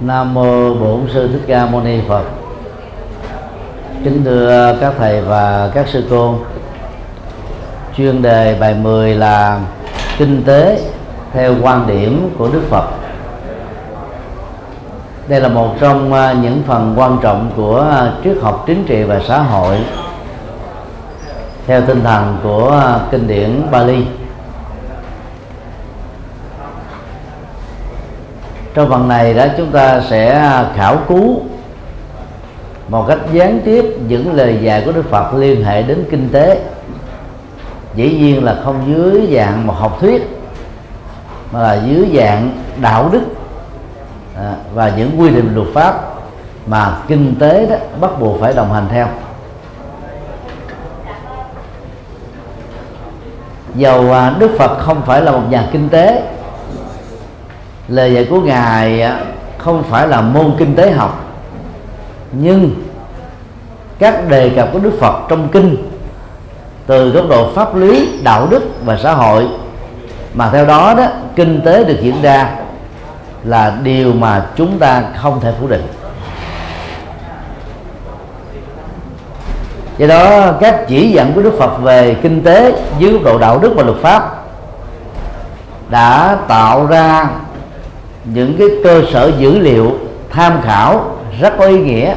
Nam mô Bổn sư Thích Ca Mâu Ni Phật. Kính thưa các thầy và các sư cô. Chuyên đề bài 10 là kinh tế theo quan điểm của Đức Phật. Đây là một trong à, những phần quan trọng của à, triết học chính trị và xã hội theo tinh thần của à, kinh điển Bali. Trong phần này đó chúng ta sẽ khảo cứu một cách gián tiếp những lời dạy của Đức Phật liên hệ đến kinh tế. Dĩ nhiên là không dưới dạng một học thuyết, mà là dưới dạng đạo đức à, và những quy định luật pháp mà kinh tế đó bắt buộc phải đồng hành theo. Dầu à, Đức Phật không phải là một nhà kinh tế lời dạy của ngài à, không phải là môn kinh tế học, nhưng các đề cập của đức phật trong kinh, từ góc độ pháp lý, đạo đức và xã hội, mà theo đó đó, kinh tế được diễn ra là điều mà chúng ta không thể phủ định. Do đó, các chỉ dẫn của đức phật về kinh tế dưới góc độ đạo đức và luật pháp đã tạo ra những cái cơ sở dữ liệu tham khảo rất có ý nghĩa,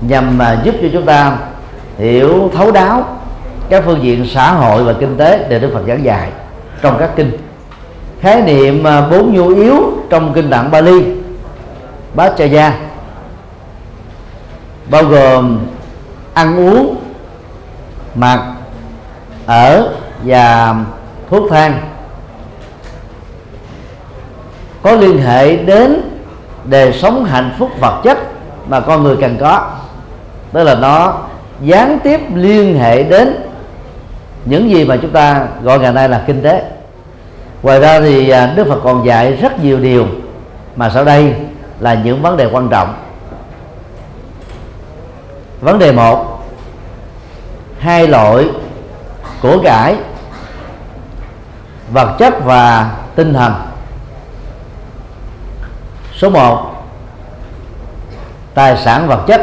nhằm mà giúp cho chúng ta hiểu, thấu đáo các phương diện xã hội và kinh tế để Đức Phật giảng dạy trong các kinh. Khái niệm à, bốn nhu yếu trong kinh tạng Bali, Bát bao gồm ăn uống, mặc, ở và thuốc thang có liên hệ đến đời sống hạnh phúc vật chất mà con người cần có. Tức là nó gián tiếp liên hệ đến những gì mà chúng ta gọi ngày nay là kinh tế. Ngoài ra thì à, đức phật còn dạy rất nhiều điều mà sau đây là những vấn đề quan trọng. Vấn đề một, hai loại của cải vật chất và tinh thần số 1 tài sản vật chất.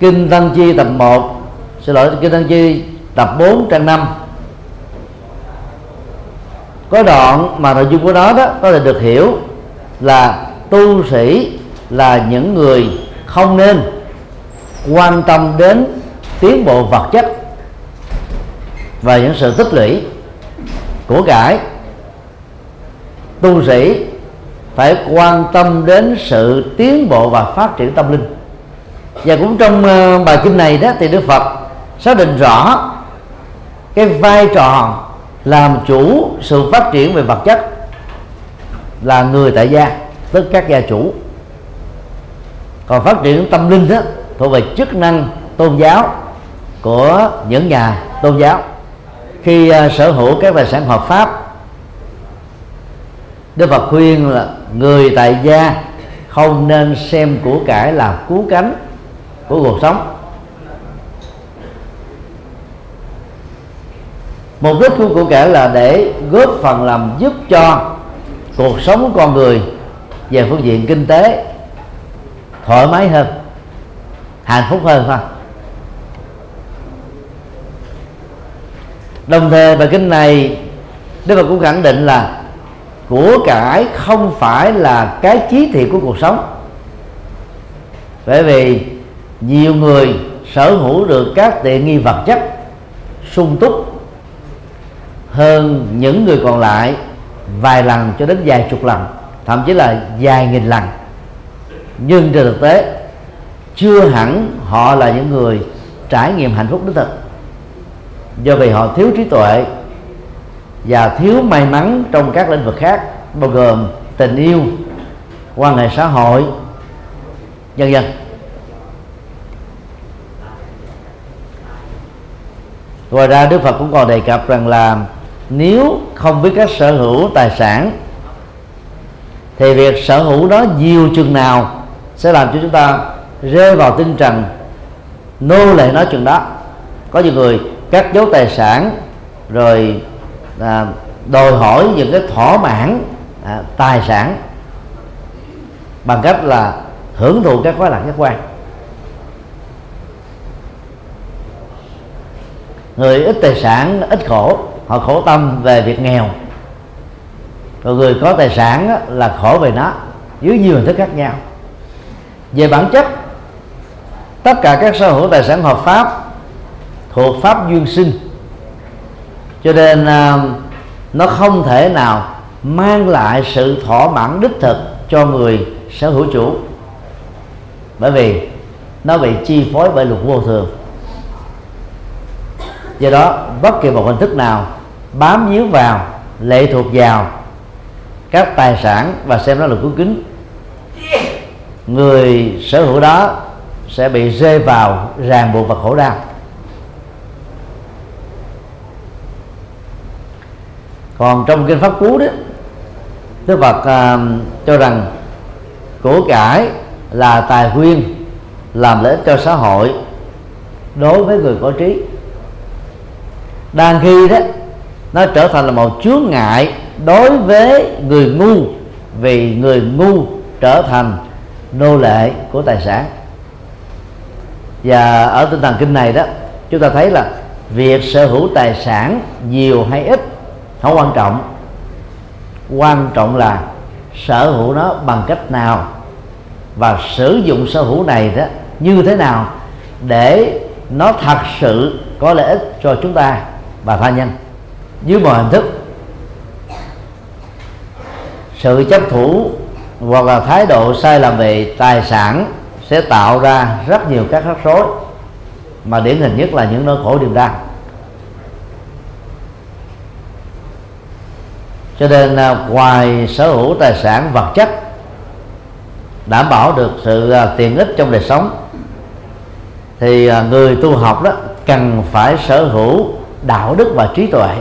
Kinh tăng chi tập 1 xin lỗi, kinh tăng chi tập 4 trang 5 có đoạn mà nội dung của nó đó, có thể được hiểu là tu sĩ là những người không nên quan tâm đến tiến bộ vật chất và những sự tích lũy của cải tu sĩ phải quan tâm đến sự tiến bộ và phát triển tâm linh. Và cũng trong ờ, bài kinh này đó thì Đức Phật xác định rõ cái vai trò làm chủ sự phát triển về vật chất là người tại gia tức các gia chủ. Còn phát triển tâm linh đó thuộc về chức năng tôn giáo của những nhà tôn giáo. Khi uh, sở hữu các tài sản hợp pháp Đức Phật khuyên là người tại gia không nên xem của cải là cứu cánh của cuộc sống. Mục đích của của cải là để góp phần làm giúp cho cuộc sống của con người về phương diện kinh tế thoải mái hơn, hạnh phúc hơn thôi đồng thời bài kinh này Đức Phật cũng khẳng định là của cải không phải là cái chí thị của cuộc sống. Bởi vì nhiều người sở hữu được các tiện nghi vật chất, sung túc hơn những người còn lại vài lần cho đến vài chục lần, thậm chí là vài nghìn lần. Nhưng trên thực tế, chưa hẳn họ là những người trải nghiệm hạnh phúc đích thực. Do vì họ thiếu trí tuệ và thiếu may mắn trong các lĩnh vực khác, bao gồm tình yêu, quan hệ xã hội, vân vân. Ngoài ra, đức phật cũng còn đề cập rằng là nếu không biết cách sở hữu tài sản, thì việc sở hữu đó nhiều chừng nào sẽ làm cho chúng ta rơi vào tinh trần, nô lệ nó chừng đó. Có nhiều người cắt dấu tài sản, rồi à, đòi hỏi những cái thỏa mãn à, tài sản bằng cách là hưởng thụ các khoái lạc giác quan. Người ít tài sản ít khổ họ khổ tâm về việc nghèo. Còn người có tài sản là khổ về nó dưới nhiều hình thức khác nhau. Về bản chất tất cả các sở hữu tài sản hợp pháp thuộc pháp duyên sinh cho nên à, nó không thể nào mang lại sự thỏa mãn đích thực cho người sở hữu chủ. Bởi vì nó bị chi phối bởi luật vô thường. Do đó, bất kỳ một hình thức nào bám víu vào, lệ thuộc vào các tài sản và xem nó là cứu kính, người sở hữu đó sẽ bị rơi vào ràng buộc và khổ đau. Còn trong kinh pháp cú đó đức phật à, cho rằng của cải là tài nguyên làm lợi ích cho xã hội đối với người có trí. Đang khi đó nó trở thành là một chướng ngại đối với người ngu vì người ngu trở thành nô lệ của tài sản. Và ở tinh thần kinh này đó chúng ta thấy là việc sở hữu tài sản nhiều hay ít không quan trọng. Quan trọng là sở hữu nó bằng cách nào và sử dụng sở hữu này đó như thế nào để nó thật sự có lợi ích cho chúng ta và tha nhân. Dưới mọi hình thức, sự chấp thủ hoặc là thái độ sai lầm về tài sản sẽ tạo ra rất nhiều các rắc rối, mà điển hình nhất là những nỗi khổ niềm đau. Cho nên à, ngoài sở hữu tài sản vật chất, đảm bảo được sự à, tiện ích trong đời sống, thì à, người tu học đó cần phải sở hữu đạo đức và trí tuệ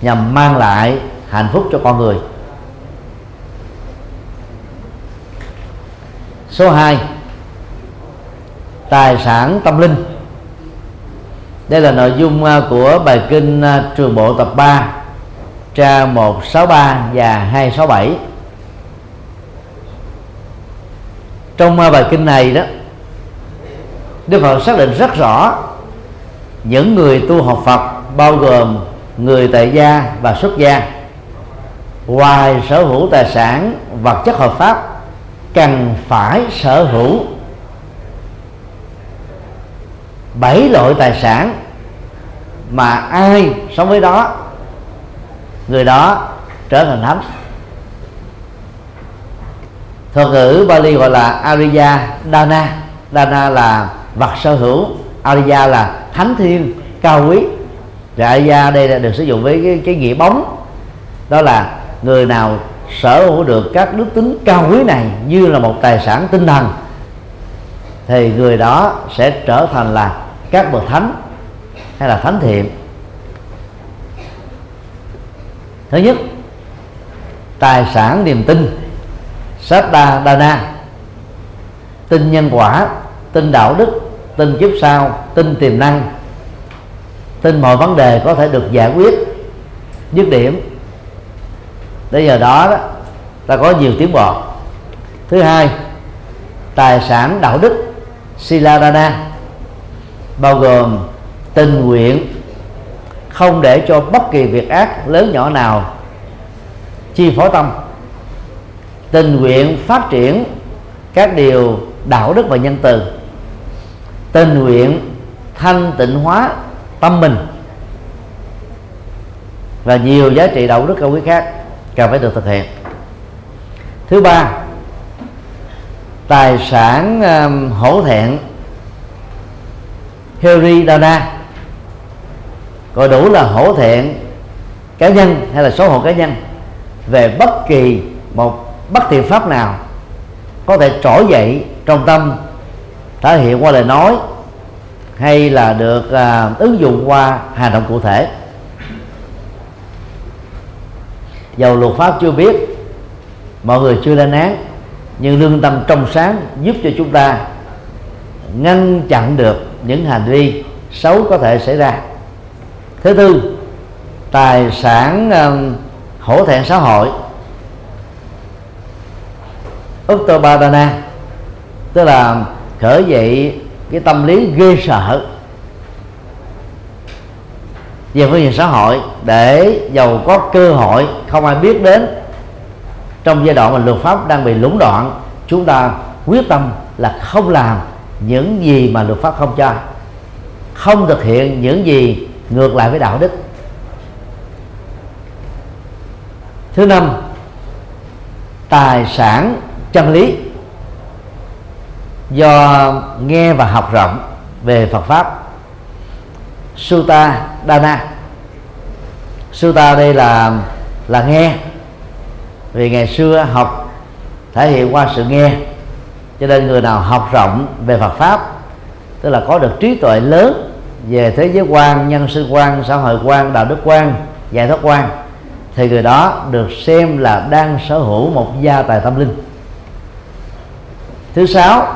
nhằm mang lại hạnh phúc cho con người. Số 2 tài sản tâm linh. Đây là nội dung của bài kinh trường bộ tập 3 tra 163 và 267 trong à, bài kinh này đó, Đức Phật xác định rất rõ những người tu học Phật bao gồm người tại gia và xuất gia, ngoài sở hữu tài sản, vật chất hợp pháp, cần phải sở hữu bảy loại tài sản mà ai sống với đó người đó trở thành thánh. Thuật ngữ Bali gọi là Ariya Dana. Dana là vật sở hữu Ariya là thánh thiên cao quý. Và Ariya đây là được sử dụng với cái, cái nghĩa bóng. Đó là người nào sở hữu được các đức tính cao quý này như là một tài sản tinh thần thì người đó sẽ trở thành là các bậc thánh hay là thánh thiện. Thứ nhất tài sản niềm tin sát đa na tin nhân quả tin đạo đức tin kiếp sau tin tiềm năng. Tin mọi vấn đề có thể được giải quyết. Dứt điểm bây giờ đó, đó ta có nhiều tiến bộ. Thứ hai tài sản đạo đức siladana bao gồm tình nguyện không để cho bất kỳ việc ác lớn nhỏ nào chi phối tâm. Tình nguyện phát triển các điều đạo đức và nhân từ. Tình nguyện thanh tịnh hóa tâm mình. Và nhiều giá trị đạo đức cao quý khác cần phải được thực hiện. Thứ ba tài sản um, hổ thẹn. Heridana Dana gọi đủ là hổ thẹn cá nhân hay là số hộ cá nhân. Về bất kỳ một bất thiện pháp nào có thể trỗi dậy trong tâm thể hiện qua lời nói hay là được à, ứng dụng qua hành động cụ thể. Dầu luật pháp chưa biết mọi người chưa lên án nhưng lương tâm trong sáng giúp cho chúng ta ngăn chặn được những hành vi xấu có thể xảy ra thứ tư tài sản um, hổ thẹn xã hội. Uttabadana tức là khởi dậy cái tâm lý ghê sợ. Về phương diện xã hội để giàu có cơ hội không ai biết đến. Trong giai đoạn mà luật pháp đang bị lũng đoạn chúng ta quyết tâm là không làm những gì mà luật pháp không cho. Không thực hiện những gì ngược lại với đạo đức. Thứ năm, tài sản chân lý. Do nghe và học rộng về Phật pháp, Sutta Dana. Sutta đây là là nghe. Vì ngày xưa học, thể hiện qua sự nghe, cho nên người nào học rộng về Phật pháp, tức là có được trí tuệ lớn về thế giới quan nhân sinh quan xã hội quan đạo đức quan giải thoát quan thì người đó được xem là đang sở hữu một gia tài tâm linh. Thứ sáu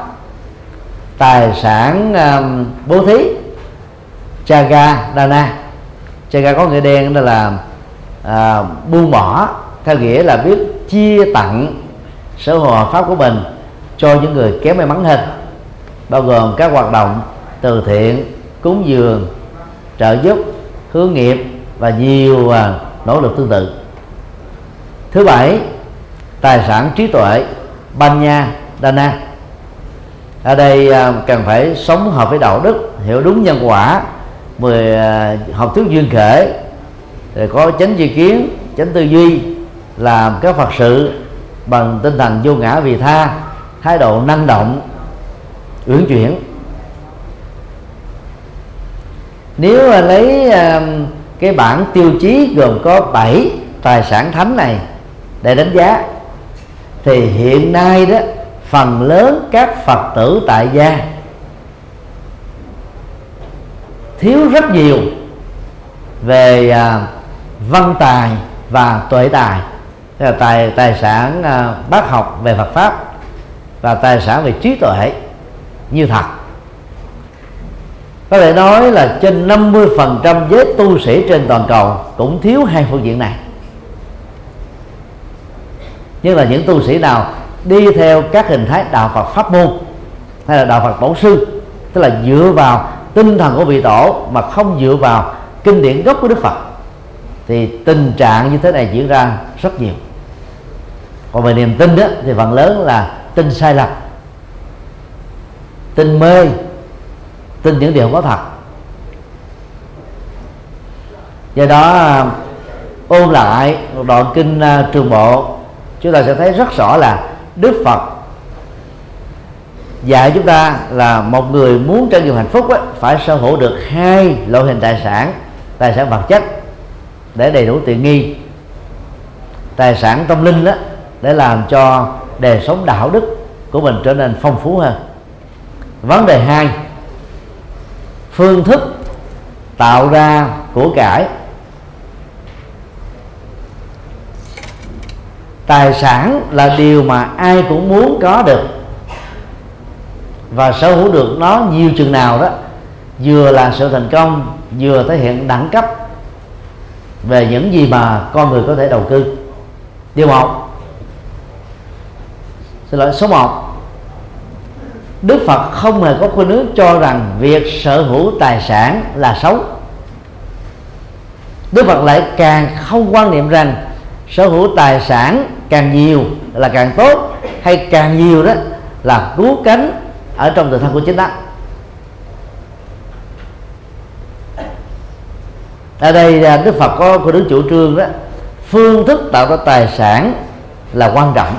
tài sản um, bố thí chaga dana. Chaga có nghĩa đen đó là uh, buông bỏ theo nghĩa là biết chia tặng sở hữu hợp pháp của mình cho những người kém may mắn hơn bao gồm các hoạt động từ thiện cúng dường trợ giúp hướng nghiệp và nhiều à, nỗ lực tương tự. Thứ bảy tài sản trí tuệ banya dana. Ở đây à, cần phải sống hợp với đạo đức hiểu đúng nhân quả mười à, học thuyết duyên khể rồi có chánh duy kiến chánh tư duy làm các phật sự bằng tinh thần vô ngã vì tha thái độ năng động uyển chuyển. Nếu lấy à, cái bản tiêu chí gồm có 7 tài sản thánh này để đánh giá thì hiện nay đó phần lớn các phật tử tại gia thiếu rất nhiều về à, văn tài và tuệ tài. Là tài tài sản à, bác học về Phật pháp và tài sản về trí tuệ như thật có thể nói là trên 50% giới tu sĩ trên toàn cầu cũng thiếu hai phương diện này. Nhưng là những tu sĩ nào đi theo các hình thái đạo Phật pháp môn hay là đạo Phật bổ sư, tức là dựa vào tinh thần của vị tổ mà không dựa vào kinh điển gốc của Đức Phật, thì tình trạng như thế này diễn ra rất nhiều. Còn về niềm tin đó thì phần lớn là tin sai lầm, tin mê tin những điều có thật. Do đó ôn lại một đoạn kinh uh, trường bộ chúng ta sẽ thấy rất rõ là đức phật dạy chúng ta là một người muốn trải nghiệm hạnh phúc ấy, phải sở hữu được hai loại hình tài sản tài sản vật chất để đầy đủ tiện nghi tài sản tâm linh đó để làm cho đời sống đạo đức của mình trở nên phong phú hơn. Vấn đề hai phương thức tạo ra của cải. Tài sản là điều mà ai cũng muốn có được và sở hữu được nó nhiều chừng nào đó, vừa là sự thành công, vừa thể hiện đẳng cấp về những gì mà con người có thể đầu tư. Điều một. Xin lỗi, số một. Đức Phật không hề có khuyên hướng cho rằng việc sở hữu tài sản là xấu. Đức Phật lại càng không quan niệm rằng sở hữu tài sản càng nhiều là càng tốt hay càng nhiều đó là cứu cánh ở trong tự thân của chính ta. Ở đây à, Đức Phật có có đứng chủ trương đó, phương thức tạo ra tài sản là quan trọng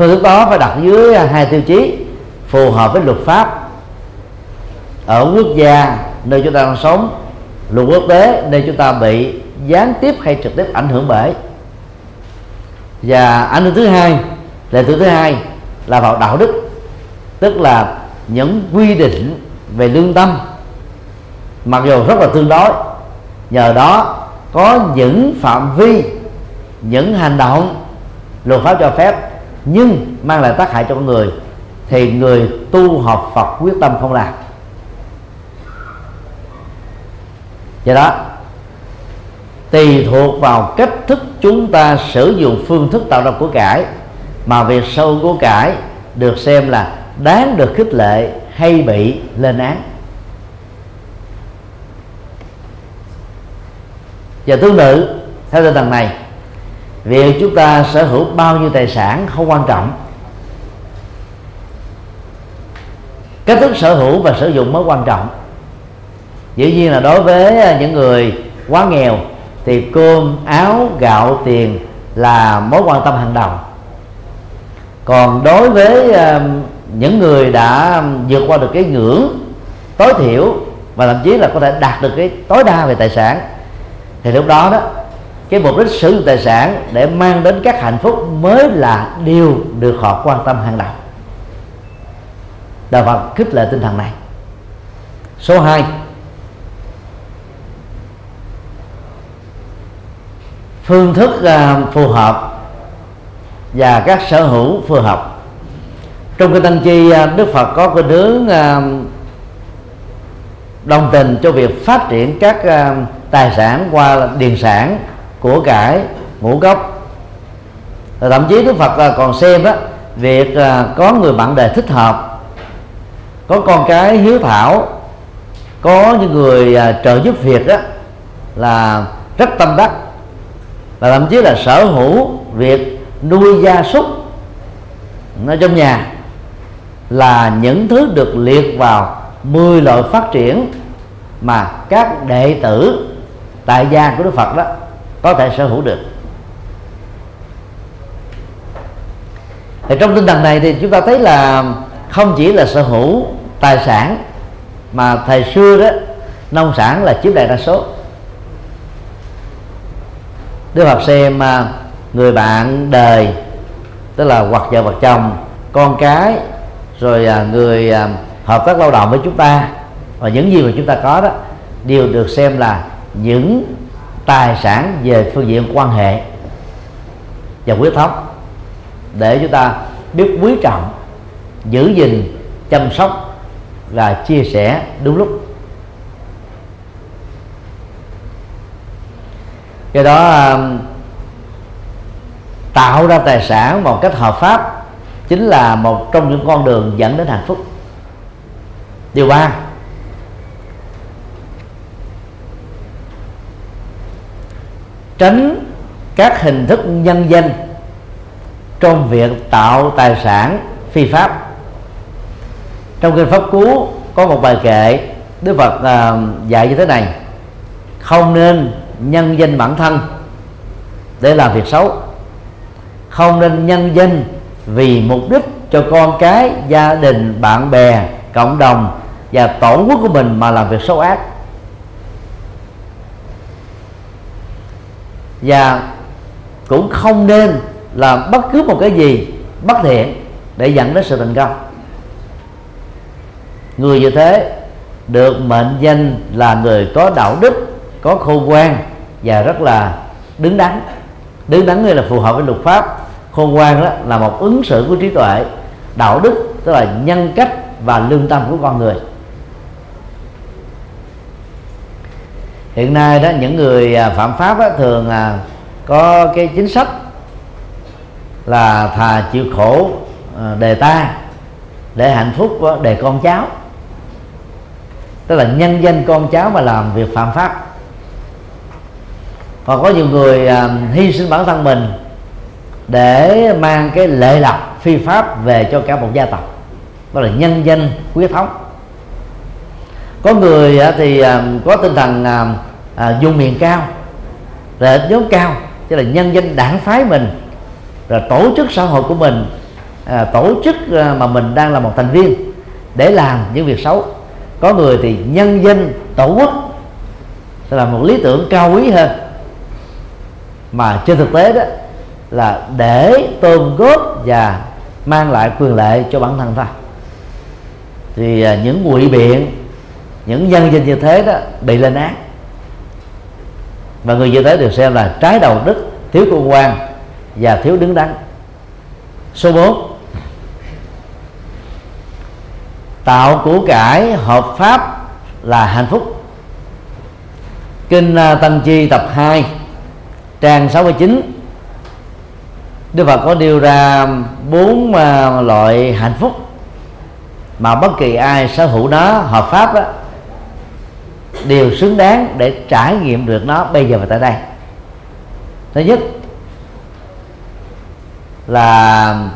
phương thức đó phải đặt dưới à, hai tiêu chí, phù hợp với luật pháp. Ở quốc gia nơi chúng ta đang sống, luật quốc tế nơi chúng ta bị gián tiếp hay trực tiếp ảnh hưởng bởi. Và ảnh hưởng thứ hai lệ thứ thứ hai là vào đạo đức, tức là những quy định về lương tâm. Mặc dù rất là tương đối, nhờ đó có những phạm vi, những hành động, luật pháp cho phép nhưng mang lại tác hại cho con người, thì người tu học Phật quyết tâm không làm. Do đó, tùy thuộc vào cách thức chúng ta sử dụng phương thức tạo ra của cải, mà việc sâu của cải được xem là đáng được khích lệ hay bị lên án. Và tương tự, theo tinh thần này việc chúng ta sở hữu bao nhiêu tài sản không quan trọng. Cách thức sở hữu và sử dụng mới quan trọng. Dĩ nhiên là đối với à, những người quá nghèo thì cơm, áo, gạo, tiền là mối quan tâm hàng đầu. Còn đối với à, những người đã vượt qua được cái ngưỡng tối thiểu và thậm chí là có thể đạt được cái tối đa về tài sản, thì lúc đó đó cái mục đích sử dụng tài sản để mang đến các hạnh phúc mới là điều được họ quan tâm hàng đầu. Đạo Phật khích lệ tinh thần này. Số 2 phương thức à, phù hợp và các sở hữu phù hợp. Trong cái tăng chi à, Đức Phật có cái hướng à, đồng tình cho việc phát triển các tài sản qua điền sản của cải, ngũ cốc thậm chí Đức Phật à, còn xem đó việc à, có người bạn đời thích hợp, có con cái hiếu thảo, có những người à, trợ giúp việc đó là rất tâm đắc. Và thậm chí là sở hữu việc nuôi gia súc nó trong nhà, là những thứ được liệt vào 10 loại phát triển mà các đệ tử tại gia của Đức Phật đó có thể sở hữu được. Thì trong tinh thần này thì chúng ta thấy là không chỉ là sở hữu tài sản, mà thời xưa đó, nông sản là chiếm đại đa số. Đức Phật xem à, người bạn đời, tức là hoặc vợ hoặc chồng, con cái, rồi à, người à, hợp tác lao động với chúng ta, và những gì mà chúng ta có đó, đều được xem là những tài sản về phương diện quan hệ và quyết thống để chúng ta biết quý trọng, giữ gìn, chăm sóc và chia sẻ đúng lúc. Do đó um, tạo ra tài sản một cách hợp pháp chính là một trong những con đường dẫn đến hạnh phúc. Điều ba tránh các hình thức nhân danh trong việc tạo tài sản phi pháp. Trong kinh pháp cú có một bài kệ đức phật uh, dạy như thế này không nên nhân danh bản thân để làm việc xấu. Không nên nhân danh vì mục đích cho con cái gia đình bạn bè cộng đồng và tổ quốc của mình mà làm việc xấu ác. Và cũng không nên làm bất cứ một cái gì bất thiện để dẫn đến sự thành công. Người như thế được mệnh danh là người có đạo đức, có khôn ngoan và rất là đứng đắn. Đứng đắn nghĩa là phù hợp với luật pháp. Khôn ngoan đó là một ứng xử của trí tuệ, đạo đức, tức là nhân cách và lương tâm của con người. Hiện nay đó những người à, phạm pháp đó, thường à, có cái chính sách là thà chịu khổ à, đề ta để hạnh phúc đề con cháu. Tức là nhân danh con cháu mà làm việc phạm pháp. Và có nhiều người hy sinh bản thân mình để mang cái lệ lập phi pháp về cho cả một gia tộc. Đó là nhân danh quyết thống. Có người thì có tinh thần à, à, miền cao lợi ích nhóm cao tức là nhân danh đảng phái mình rồi tổ chức xã hội của mình à, tổ chức à, mà mình đang là một thành viên để làm những việc xấu. Có người thì nhân danh tổ quốc là một lý tưởng cao quý hơn. Mà trên thực tế đó là để tôm góp và mang lại quyền lợi cho bản thân ta. Thì à, những ngụy biện những nhân dân như thế đó bị lên án và người như thế được xem là trái đầu đức thiếu công quan và thiếu đứng đắn. Số 4 tạo của cải hợp pháp là hạnh phúc. Kinh à, tăng chi tập 2 trang 69 Đức Phật có đưa ra bốn à, loại hạnh phúc mà bất kỳ ai sở hữu nó hợp pháp đó, đều xứng đáng để trải nghiệm được nó bây giờ và tại đây. Thứ nhất là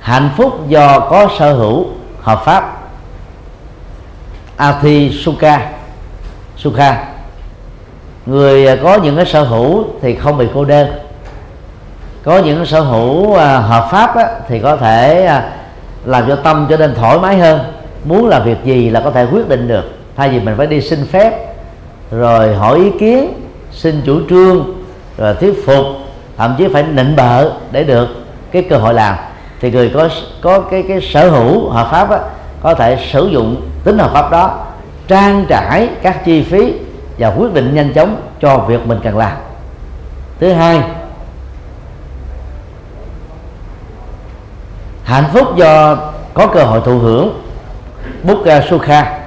hạnh phúc do có sở hữu hợp pháp. Athi Sukha Sukha. Người à, có những cái sở hữu thì không bị cô đơn. Có những sở hữu à, hợp pháp á, thì có thể à, làm cho tâm trở nên thoải mái hơn. Muốn làm việc gì là có thể quyết định được thay vì mình phải đi xin phép rồi hỏi ý kiến xin chủ trương rồi thuyết phục thậm chí phải nịnh bợ để được cái cơ hội làm. Thì người có có cái cái sở hữu hợp pháp á, có thể sử dụng tính hợp pháp đó trang trải các chi phí và quyết định nhanh chóng cho việc mình cần làm. Thứ hai hạnh phúc do có cơ hội thụ hưởng. Bukha Sukha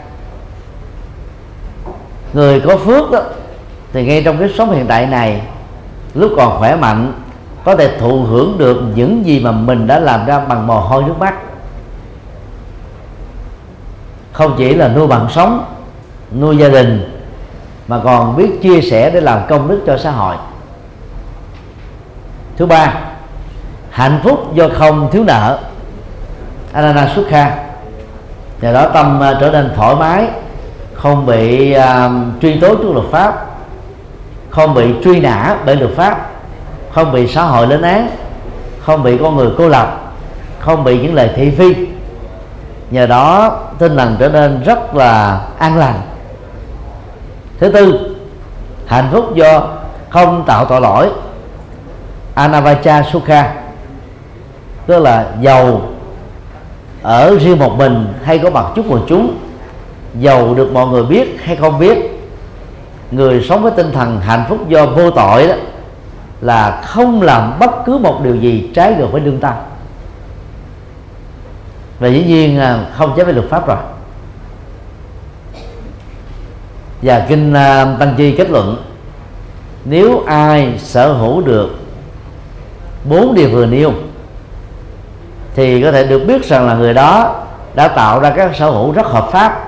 người có phước đó, thì ngay trong cái sống hiện tại này lúc còn khỏe mạnh có thể thụ hưởng được những gì mà mình đã làm ra bằng mồ hôi nước mắt. Không chỉ là nuôi bằng sống nuôi gia đình mà còn biết chia sẻ để làm công đức cho xã hội. Thứ ba hạnh phúc do không thiếu nợ. Anana sukha nhờ đó tâm à, trở nên thoải mái không bị uh, truy tố trước luật pháp. Không bị truy nã bởi luật pháp. Không bị xã hội lên án. Không bị con người cô lập. Không bị những lời thị phi. Nhờ đó tinh thần trở nên rất là an lành. Thứ tư hạnh phúc do không tạo tội lỗi. Anavacha sukha tức là giàu ở riêng một mình hay có mặt chút một chúng giàu được mọi người biết hay không biết, người sống với tinh thần hạnh phúc do vô tội đó là không làm bất cứ một điều gì trái ngược với lương tâm. Và dĩ nhiên à, không trái với luật pháp rồi. Và kinh à, tăng chi kết luận, nếu ai sở hữu được bốn điều vừa nêu, thì có thể được biết rằng là người đó đã tạo ra các sở hữu rất hợp pháp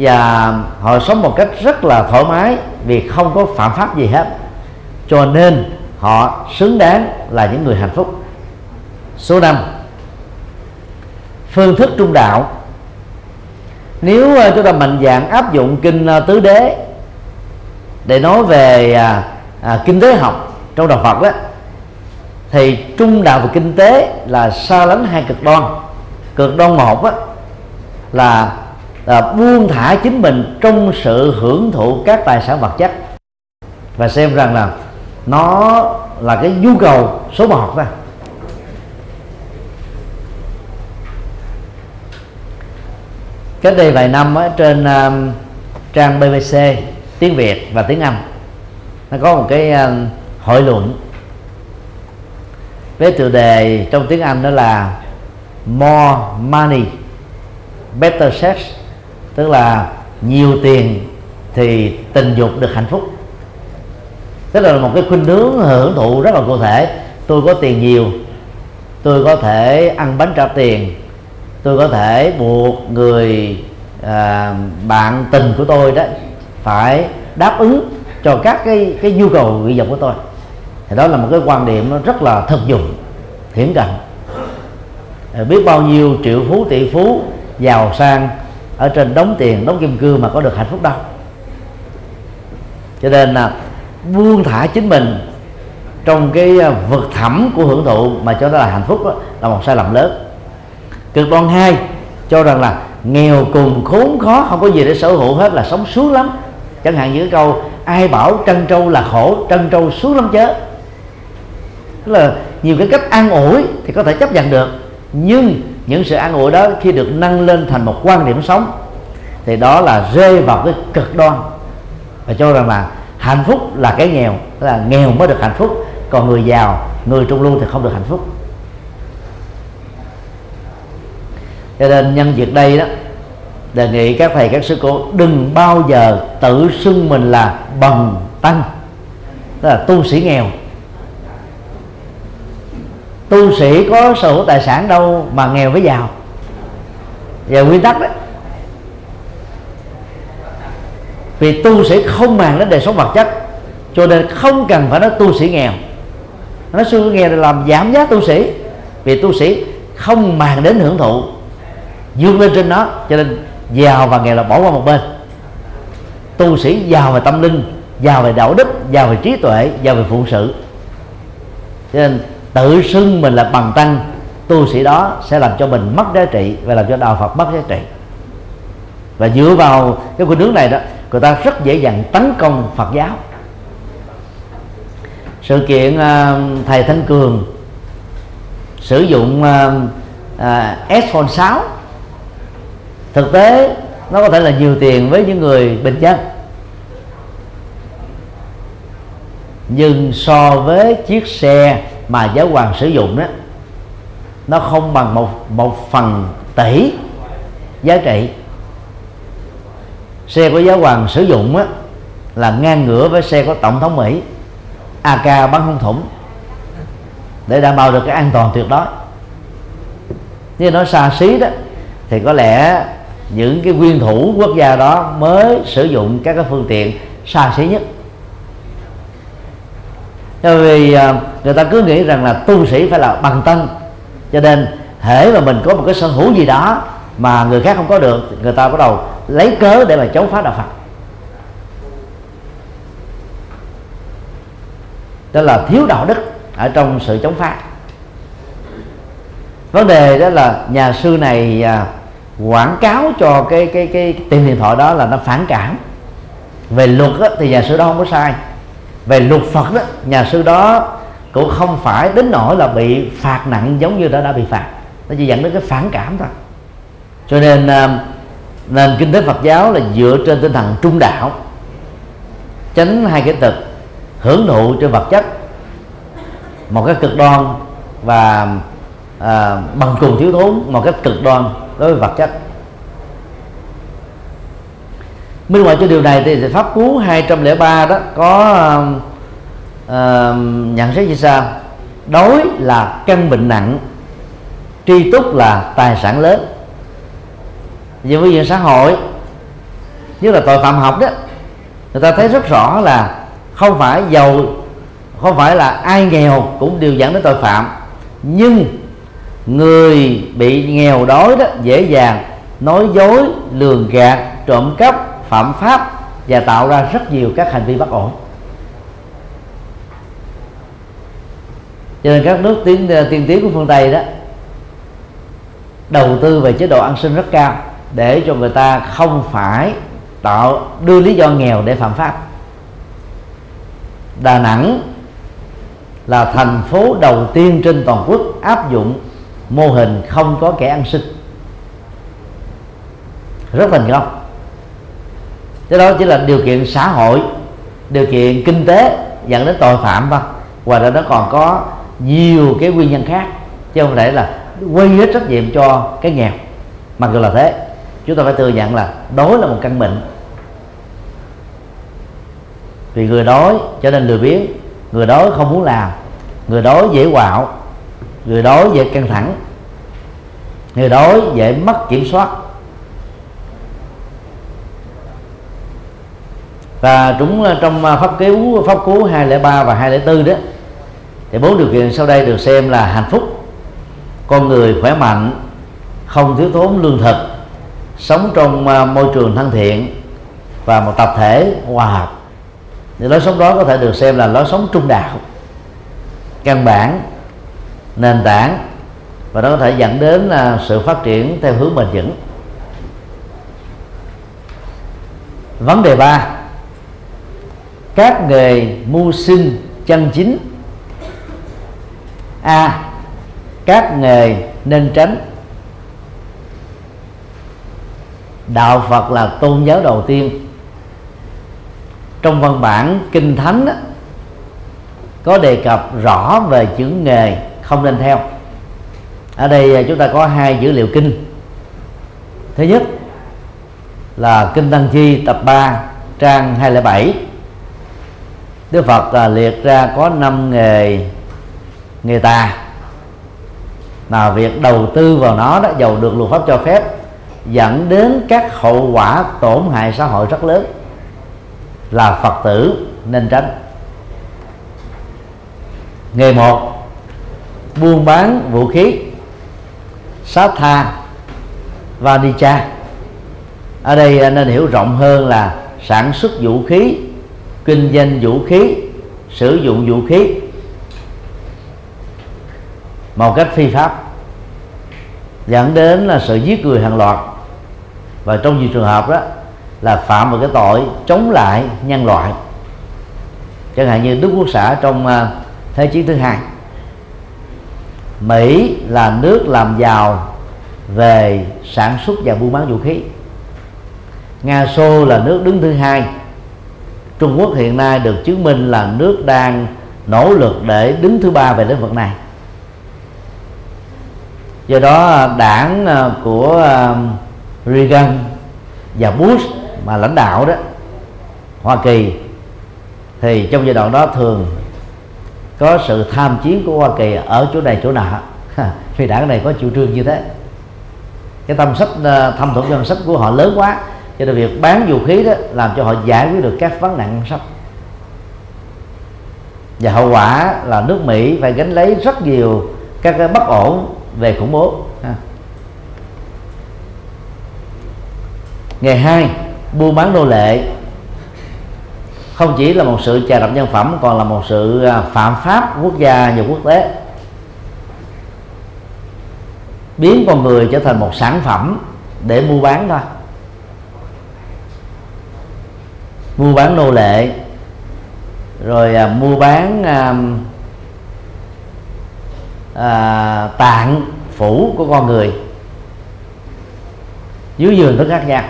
và họ sống một cách rất là thoải mái vì không có phạm pháp gì hết. Cho nên họ xứng đáng là những người hạnh phúc. Số 5 phương thức trung đạo. Nếu ờ, chúng ta mạnh dạng áp dụng kinh ờ, tứ đế để nói về à, à, kinh tế học trong đạo Phật đó thì trung đạo về kinh tế là xa lánh hai cực đoan. Cực đoan một á, là, à, buông thả chính mình trong sự hưởng thụ các tài sản vật chất. Và xem rằng là nó là cái nhu cầu số một thôi cách đây vài năm á, trên uh, trang BBC tiếng Việt và tiếng Anh nó có một cái uh, hội luận. Với tựa đề trong tiếng Anh đó là more money better sex tức là nhiều tiền thì tình dục được hạnh phúc. Tức là một cái khuynh hướng hưởng thụ rất là cụ thể. Tôi có tiền nhiều tôi có thể ăn bánh trả tiền tôi có thể buộc người à, bạn tình của tôi đó phải đáp ứng cho các cái cái nhu cầu nguyện vọng của tôi. Thì đó là một cái quan điểm nó rất là thực dụng hiển cận. Ờ, biết bao nhiêu triệu phú tỷ phú giàu sang ở trên đóng tiền đóng kim cương mà có được hạnh phúc đâu. Cho nên là buông thả chính mình trong cái à, vực thẳm của hưởng thụ mà cho nó là hạnh phúc đó, là một sai lầm lớn. Cực đoan hai cho rằng là nghèo cùng khốn khó không có gì để sở hữu hết là sống sướng lắm. Chẳng hạn như cái câu ai bảo trân trâu là khổ trân trâu sướng lắm chớ. Tức là nhiều cái cách an ủi thì có thể chấp nhận được. Nhưng những sự an ủi đó khi được nâng lên thành một quan điểm sống, thì đó là rơi vào cái cực đoan và cho rằng là hạnh phúc là cái nghèo tức là nghèo mới được hạnh phúc, còn người giàu, người trung lưu thì không được hạnh phúc. Cho nên nhân việc đây đó, đề nghị các thầy, các sư cô đừng bao giờ tự xưng mình là bần tăng tức là tu sĩ nghèo tu sĩ có sở hữu tài sản đâu mà nghèo với giàu. Và nguyên tắc đó, vì tu sĩ không màng đến đời sống vật chất, cho nên không cần phải nói tu sĩ nghèo. Nó xưa nghèo là làm giảm giá tu sĩ, vì tu sĩ không màng đến hưởng thụ dương lên trên nó, cho nên giàu và nghèo là bỏ qua một bên. Tu sĩ giàu về tâm linh, giàu về đạo đức, giàu về trí tuệ, giàu về phụng sự. Cho nên tự xưng mình là bằng tăng tu sĩ đó sẽ làm cho mình mất giá trị và làm cho đạo phật mất giá trị. Và dựa vào cái khuynh hướng này đó người ta rất dễ dàng tấn công phật giáo. Sự kiện uh, thầy thanh cường sử dụng uh, uh, S 6 thực tế nó có thể là nhiều tiền với những người bình dân. Nhưng so với chiếc xe mà giáo hoàng sử dụng đó nó không bằng một một phần tỷ giá trị. Xe của giáo hoàng sử dụng á, là ngang ngửa với xe của tổng thống mỹ ak bắn không thủng để đảm bảo được cái an toàn tuyệt đối. Như nó xa xí đó thì có lẽ những cái nguyên thủ quốc gia đó mới sử dụng các cái phương tiện xa xí nhất bởi vì à, người ta cứ nghĩ rằng là tu sĩ phải là bằng tân. Cho nên hễ mà mình có một cái sở hữu gì đó mà người khác không có được người ta bắt đầu lấy cớ để mà chống phá đạo phật. Đó là thiếu đạo đức ở trong sự chống phá. Vấn đề đó là nhà sư này à, quảng cáo cho cái cái cái tiệm điện thoại đó là nó phản cảm. Về luật đó, thì nhà sư đó không có sai về luật phật đó nhà sư đó cũng không phải đến nỗi là bị phạt nặng giống như đã đã bị phạt. Nó chỉ dẫn đến cái phản cảm thôi. Cho nên à, nền kinh tế Phật giáo là dựa trên tinh thần trung đạo tránh hai cái thực hưởng thụ trên vật chất một cái cực đoan và à, bằng cùng thiếu thốn một cách cực đoan đối với vật chất minh họa cho điều này thì pháp cú 203 đó có uh, nhận xét như sau. Đói là căn bệnh nặng tri túc là tài sản lớn. Về phương diện xã hội như là tội phạm học đó người ta thấy rất rõ là không phải giàu không phải là ai nghèo cũng đều dẫn đến tội phạm. Nhưng người bị nghèo đói đó dễ dàng nói dối lường gạt trộm cắp phạm pháp và tạo ra rất nhiều các hành vi bất ổn. Cho nên các nước tiên ờ, tiên tiến của phương tây đó, đầu tư về chế độ an sinh rất cao để cho người ta không phải tạo, đưa lý do nghèo để phạm pháp. Đà Nẵng là thành phố đầu tiên trên toàn quốc áp dụng mô hình không có kẻ ăn xin. Rất thành công cái đó chỉ là điều kiện xã hội, điều kiện kinh tế dẫn đến tội phạm thôi. Ngoài ra nó còn có nhiều cái nguyên nhân khác, chứ không thể là quy hết trách nhiệm cho cái nghèo. Mặc dù là thế, chúng ta phải thừa nhận là đói là một căn bệnh. Vì người đói cho nên lười biếng, người đói không muốn làm, người đói dễ quạo, người đói dễ căng thẳng, người đói dễ mất kiểm soát. Và chúng ờ, trong ờ, pháp cứu pháp cứu 203 và 204 đó, thì bốn điều kiện sau đây được xem là hạnh phúc, con người khỏe mạnh, không thiếu thốn lương thực, sống trong ờ, môi trường thân thiện và một tập thể hòa hợp. Thì lối sống đó có thể được xem là lối sống trung đạo, căn bản, nền tảng và nó có thể dẫn đến là sự phát triển theo hướng bền vững. Vấn đề ba các nghề mưu sinh chân chính. A. Các nghề nên tránh. Đạo phật là tôn giáo đầu tiên. Trong văn bản kinh thánh đó, có đề cập rõ về chữ nghề không nên theo. Ở đây à, chúng ta có hai dữ liệu kinh. Thứ nhất là kinh tăng chi tập 3 trang 207 Đức Phật à, liệt ra có năm nghề nghề tà. Mà việc đầu tư vào nó đó giàu được luật pháp cho phép dẫn đến các hậu quả tổn hại xã hội rất lớn. Là Phật tử nên tránh. Nghề một buôn bán vũ khí sát tha và đi cha. Ở đây à, nên hiểu rộng hơn là sản xuất vũ khí kinh doanh vũ khí, sử dụng vũ khí một cách phi pháp, dẫn đến là sự giết người hàng loạt. Và trong nhiều trường hợp đó là phạm vào cái tội chống lại nhân loại. Chẳng hạn như Đức Quốc xã trong à, Thế chiến thứ hai, Mỹ là nước làm giàu về sản xuất và buôn bán vũ khí. Nga Xô là nước đứng thứ hai. Trung Quốc hiện nay được chứng minh là nước đang nỗ lực để đứng thứ ba về lĩnh vực này. Do đó, đảng à, của à, Reagan và Bush mà lãnh đạo đó, Hoa Kỳ, thì trong giai đoạn đó thường có sự tham chiến của Hoa Kỳ ở chỗ này, chỗ nọ. Vì đảng này có chủ trương như thế. Cái tâm sách à, thâm thủng ngân sách của họ lớn quá cho nên việc bán vũ khí đó làm cho họ giải quyết được các vấn nạn ngân sách. Và hậu quả là nước Mỹ phải gánh lấy rất nhiều các cái bất ổn về khủng bố ngày hai, buôn bán nô lệ. Không chỉ là một sự trà đập nhân phẩm, còn là một sự à, phạm pháp quốc gia và quốc tế. Biến con người trở thành một sản phẩm để mua bán thôi. Mua bán nô lệ. Rồi à, mua bán à, à, tạng phủ của con người. Dưới giường rất khác nhau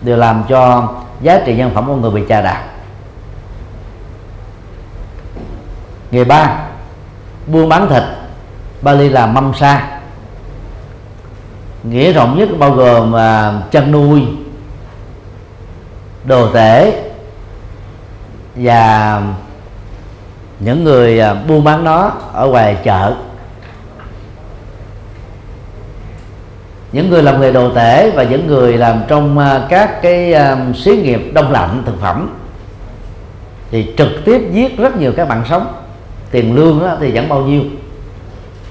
đều làm cho giá trị nhân phẩm của người bị chà đạp. Nghề ba buôn bán thịt Bali là mâm sa. Nghĩa rộng nhất bao gồm uh, chăn nuôi đồ tể và những người à, buôn bán nó ở ngoài chợ. Những người làm nghề đồ tể và những người làm trong à, các cái à, xí nghiệp đông lạnh, thực phẩm thì trực tiếp giết rất nhiều các bạn sống. Tiền lương đó thì chẳng bao nhiêu.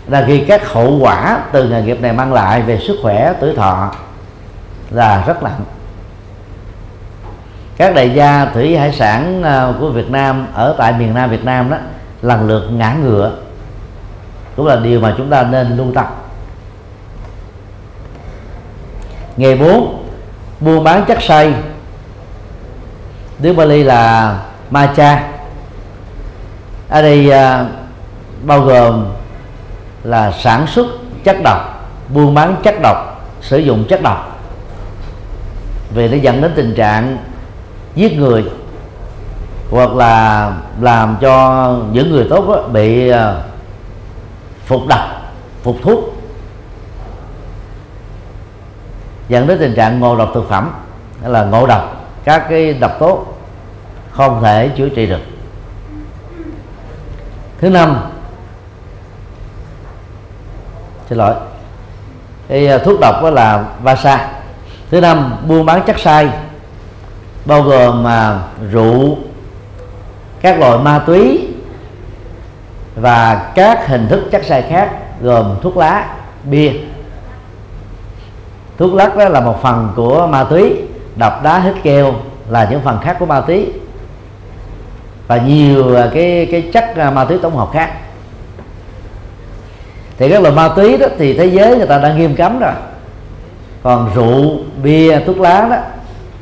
Là khi các hậu quả từ nghề nghiệp này mang lại về sức khỏe, tuổi thọ là rất nặng các đại gia thủy hải sản ờ, của Việt Nam ở tại miền Nam Việt Nam đó lần lượt ngã ngựa. Cũng là điều mà chúng ta nên lưu tâm. Nghề bốn buôn bán chất say tiếng Bali là macha. Ở đây à, bao gồm là sản xuất chất độc buôn bán chất độc sử dụng chất độc. Vì nó dẫn đến tình trạng giết người, hoặc là làm cho những người tốt đó bị à, phục độc, phục thuốc. Dẫn đến tình trạng ngộ độc thực phẩm, hay là ngộ độc các cái độc tố không thể chữa trị được. Thứ năm, xin lỗi cái à, thuốc độc đó là vasa thứ năm, buôn bán chất sai bao gồm mà rượu, các loại ma túy và các hình thức chất sai khác gồm thuốc lá, bia. Thuốc lắc đó là một phần của ma túy, đập đá hít keo là những phần khác của ma túy và nhiều à, cái cái chất à, ma túy tổng hợp khác. Thì các loại ma túy đó thì thế giới người ta đã nghiêm cấm rồi. Còn rượu, bia, thuốc lá đó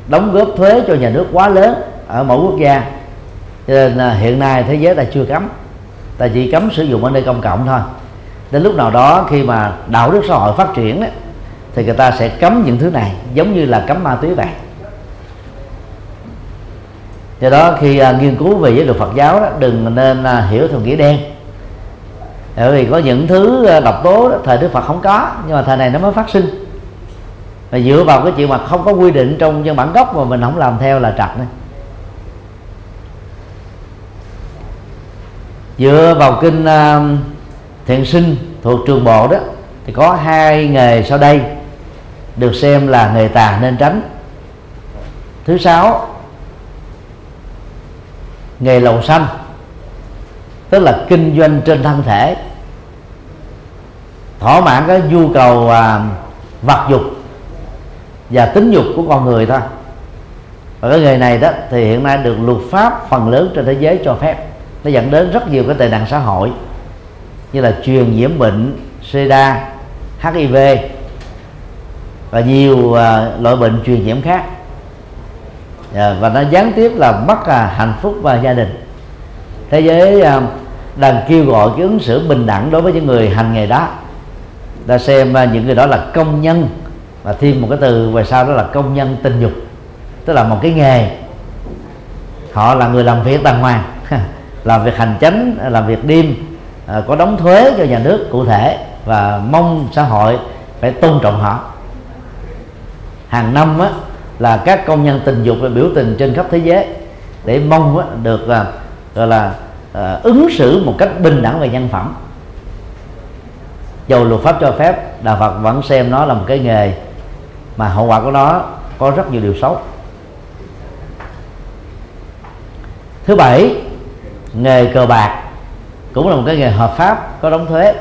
đóng góp thuế cho nhà nước quá lớn ở mỗi quốc gia. Cho nên là hiện nay thế giới ta chưa cấm. Ta chỉ cấm sử dụng ở nơi công cộng thôi. Đến lúc nào đó khi mà đạo đức xã hội phát triển đó, thì người ta sẽ cấm những thứ này giống như là cấm ma túy vậy do đó khi à, nghiên cứu về giới luật Phật giáo đó đừng nên à, hiểu theo nghĩa đen. Bởi vì có những thứ à, độc tố đó, thời Đức Phật không có nhưng mà thời này nó mới phát sinh và dựa vào cái chuyện mà không có quy định trong văn bản gốc mà mình không làm theo là trật đấy. dựa vào kinh à, uh, thiện sinh thuộc trường bộ đó thì có hai nghề sau đây được xem là nghề tà nên tránh thứ sáu nghề lầu xanh tức là kinh doanh trên thân thể thỏa mãn cái nhu cầu à, vật dục và tính dục của con người thôi. Và cái nghề này đó thì hiện nay được luật pháp phần lớn trên thế giới cho phép. Nó dẫn đến rất nhiều cái tệ nạn xã hội như là truyền nhiễm bệnh sida hiv và nhiều uh, loại bệnh truyền nhiễm khác. Yeah, và nó gián tiếp là mất uh, hạnh phúc và gia đình. Thế giới uh, đang kêu gọi cái ứng xử bình đẳng đối với những người hành nghề đó. Ta xem uh, những người đó là công nhân và thêm một cái từ về sau đó là công nhân tình dục. Tức là một cái nghề. Họ là người làm việc đàng hoàng làm việc hành chánh làm việc đêm à, có đóng thuế cho nhà nước cụ thể và mong xã hội phải tôn trọng họ. Hàng năm á, là các công nhân tình dục biểu tình trên khắp thế giới để mong á, được à, gọi là à, ứng xử một cách bình đẳng về nhân phẩm. Dầu luật pháp cho phép đạo Phật vẫn xem nó là một cái nghề mà hậu quả của nó có rất nhiều điều xấu. Thứ bảy, nghề cờ bạc cũng là một cái nghề hợp pháp, có đóng thuế.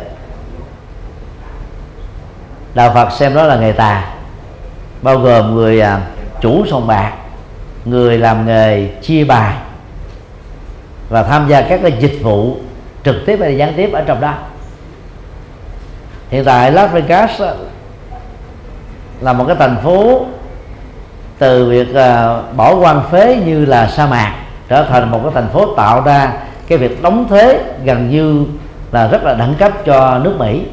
Đạo phật xem đó là nghề tà, bao gồm người à, chủ sòng bạc, người làm nghề chia bài và tham gia các cái dịch vụ trực tiếp hay gián tiếp ở trong đó. Hiện tại Las Vegas là một cái thành phố từ việc uh, bỏ quan phế như là sa mạc trở thành một cái thành phố tạo ra cái việc đóng thuế gần như là rất là đẳng cấp cho nước Mỹ.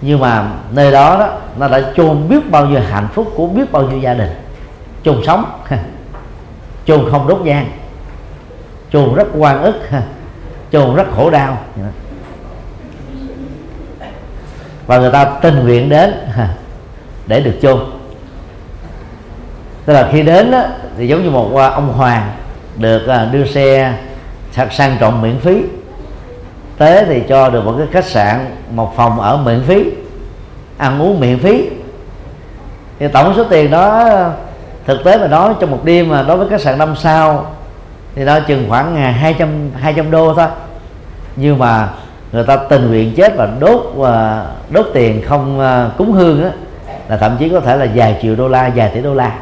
Nhưng mà nơi đó đó nó đã chôn biết bao nhiêu hạnh phúc của biết bao nhiêu gia đình. Chôn sống chôn không đốt nhang chôn rất quan ức chôn rất khổ đau và người ta tình nguyện đến để được chôn. Tức là khi đến đó, thì giống như một à, ông hoàng được à, đưa xe thật sang trọng miễn phí. Tới thì cho được một cái khách sạn một phòng ở miễn phí ăn uống miễn phí. Thì tổng số tiền đó thực tế mà nói trong một đêm mà đối với khách sạn năm sao thì nó chừng khoảng à, hai trăm hai trăm đô thôi. Nhưng mà người ta tình nguyện chết và đốt và đốt tiền không à, cúng hương á, là thậm chí có thể là vài triệu đô la, vài tỷ đô la.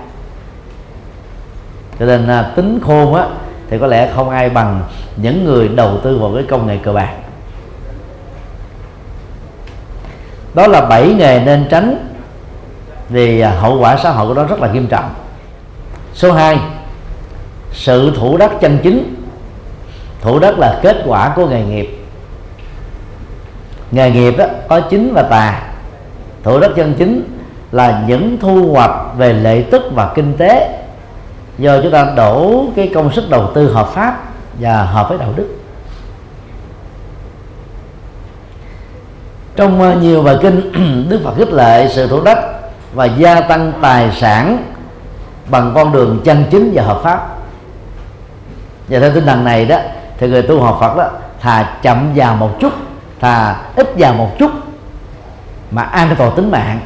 Cho nên à, tính khôn á, thì có lẽ không ai bằng những người đầu tư vào cái công nghệ cờ bạc. Đó là bảy nghề nên tránh, vì à, hậu quả xã hội của nó rất là nghiêm trọng. Số 2 sự thủ đất chân chính. Thủ đất là kết quả của nghề nghiệp nghề nghiệp đó có chính và tà. Thủ đất chân chính là những thu hoạch về lợi tức và kinh tế do chúng ta đổ cái công sức đầu tư hợp pháp và hợp với đạo đức. Trong ờ, nhiều bài kinh, đức phật khích lệ sự thủ đất và gia tăng tài sản bằng con đường chân chính và hợp pháp. Và theo tinh thần này đó, thì người tu học phật đó, thà chậm vào một chút thà ít vào một chút mà an toàn tính mạng.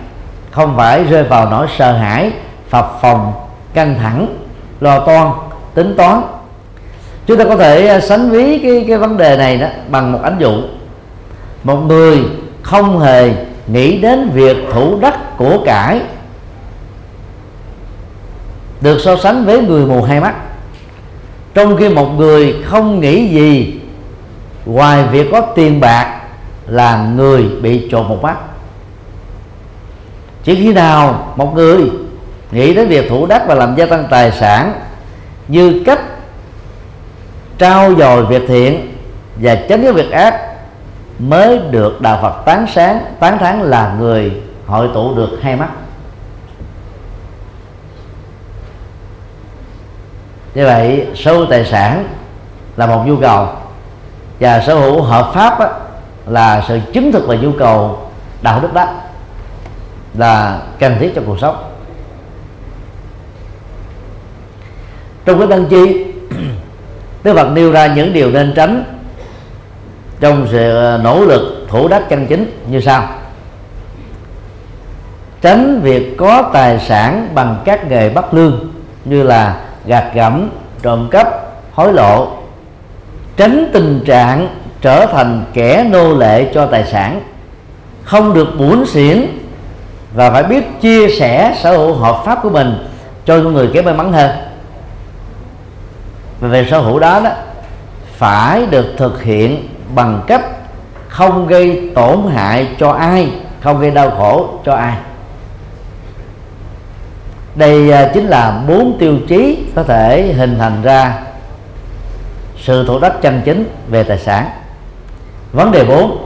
Không phải rơi vào nỗi sợ hãi, phập phòng căng thẳng, lo toan, tính toán. Chúng ta có thể à, sánh ví cái cái vấn đề này đó bằng một ánh dụ. Một người không hề nghĩ đến việc thủ đất của cải được so sánh với người mù hai mắt. Trong khi một người không nghĩ gì, ngoài việc có tiền bạc là người bị trộn một mắt chỉ khi nào một người nghĩ đến việc thủ đất và làm gia tăng tài sản như cách trao dồi việc thiện và tránh cái việc ác mới được đạo Phật tán sáng tán thán là người hội tụ được hai mắt. Như vậy sở hữu tài sản là một nhu cầu và sở hữu hợp pháp á, là sự chứng thực về nhu cầu đạo đức đó là cần thiết cho cuộc sống. Trong cái đăng chi, Đức Phật nêu ra những điều nên tránh trong sự ờ, nỗ lực thủ đắc chân chính như sau. Tránh việc có tài sản bằng các nghề bắt lương như là gạt gẫm, trộm cắp, hối lộ. Tránh tình trạng trở thành kẻ nô lệ cho tài sản. Không được buồn xỉn và phải biết chia sẻ sở hữu hợp pháp của mình cho những người kém may mắn hơn. Và về sở hữu đó đó, phải được thực hiện bằng cách không gây tổn hại cho ai, không gây đau khổ cho ai. Đây à, chính là bốn tiêu chí có thể hình thành ra sự thủ đất chân chính về tài sản vấn đề 4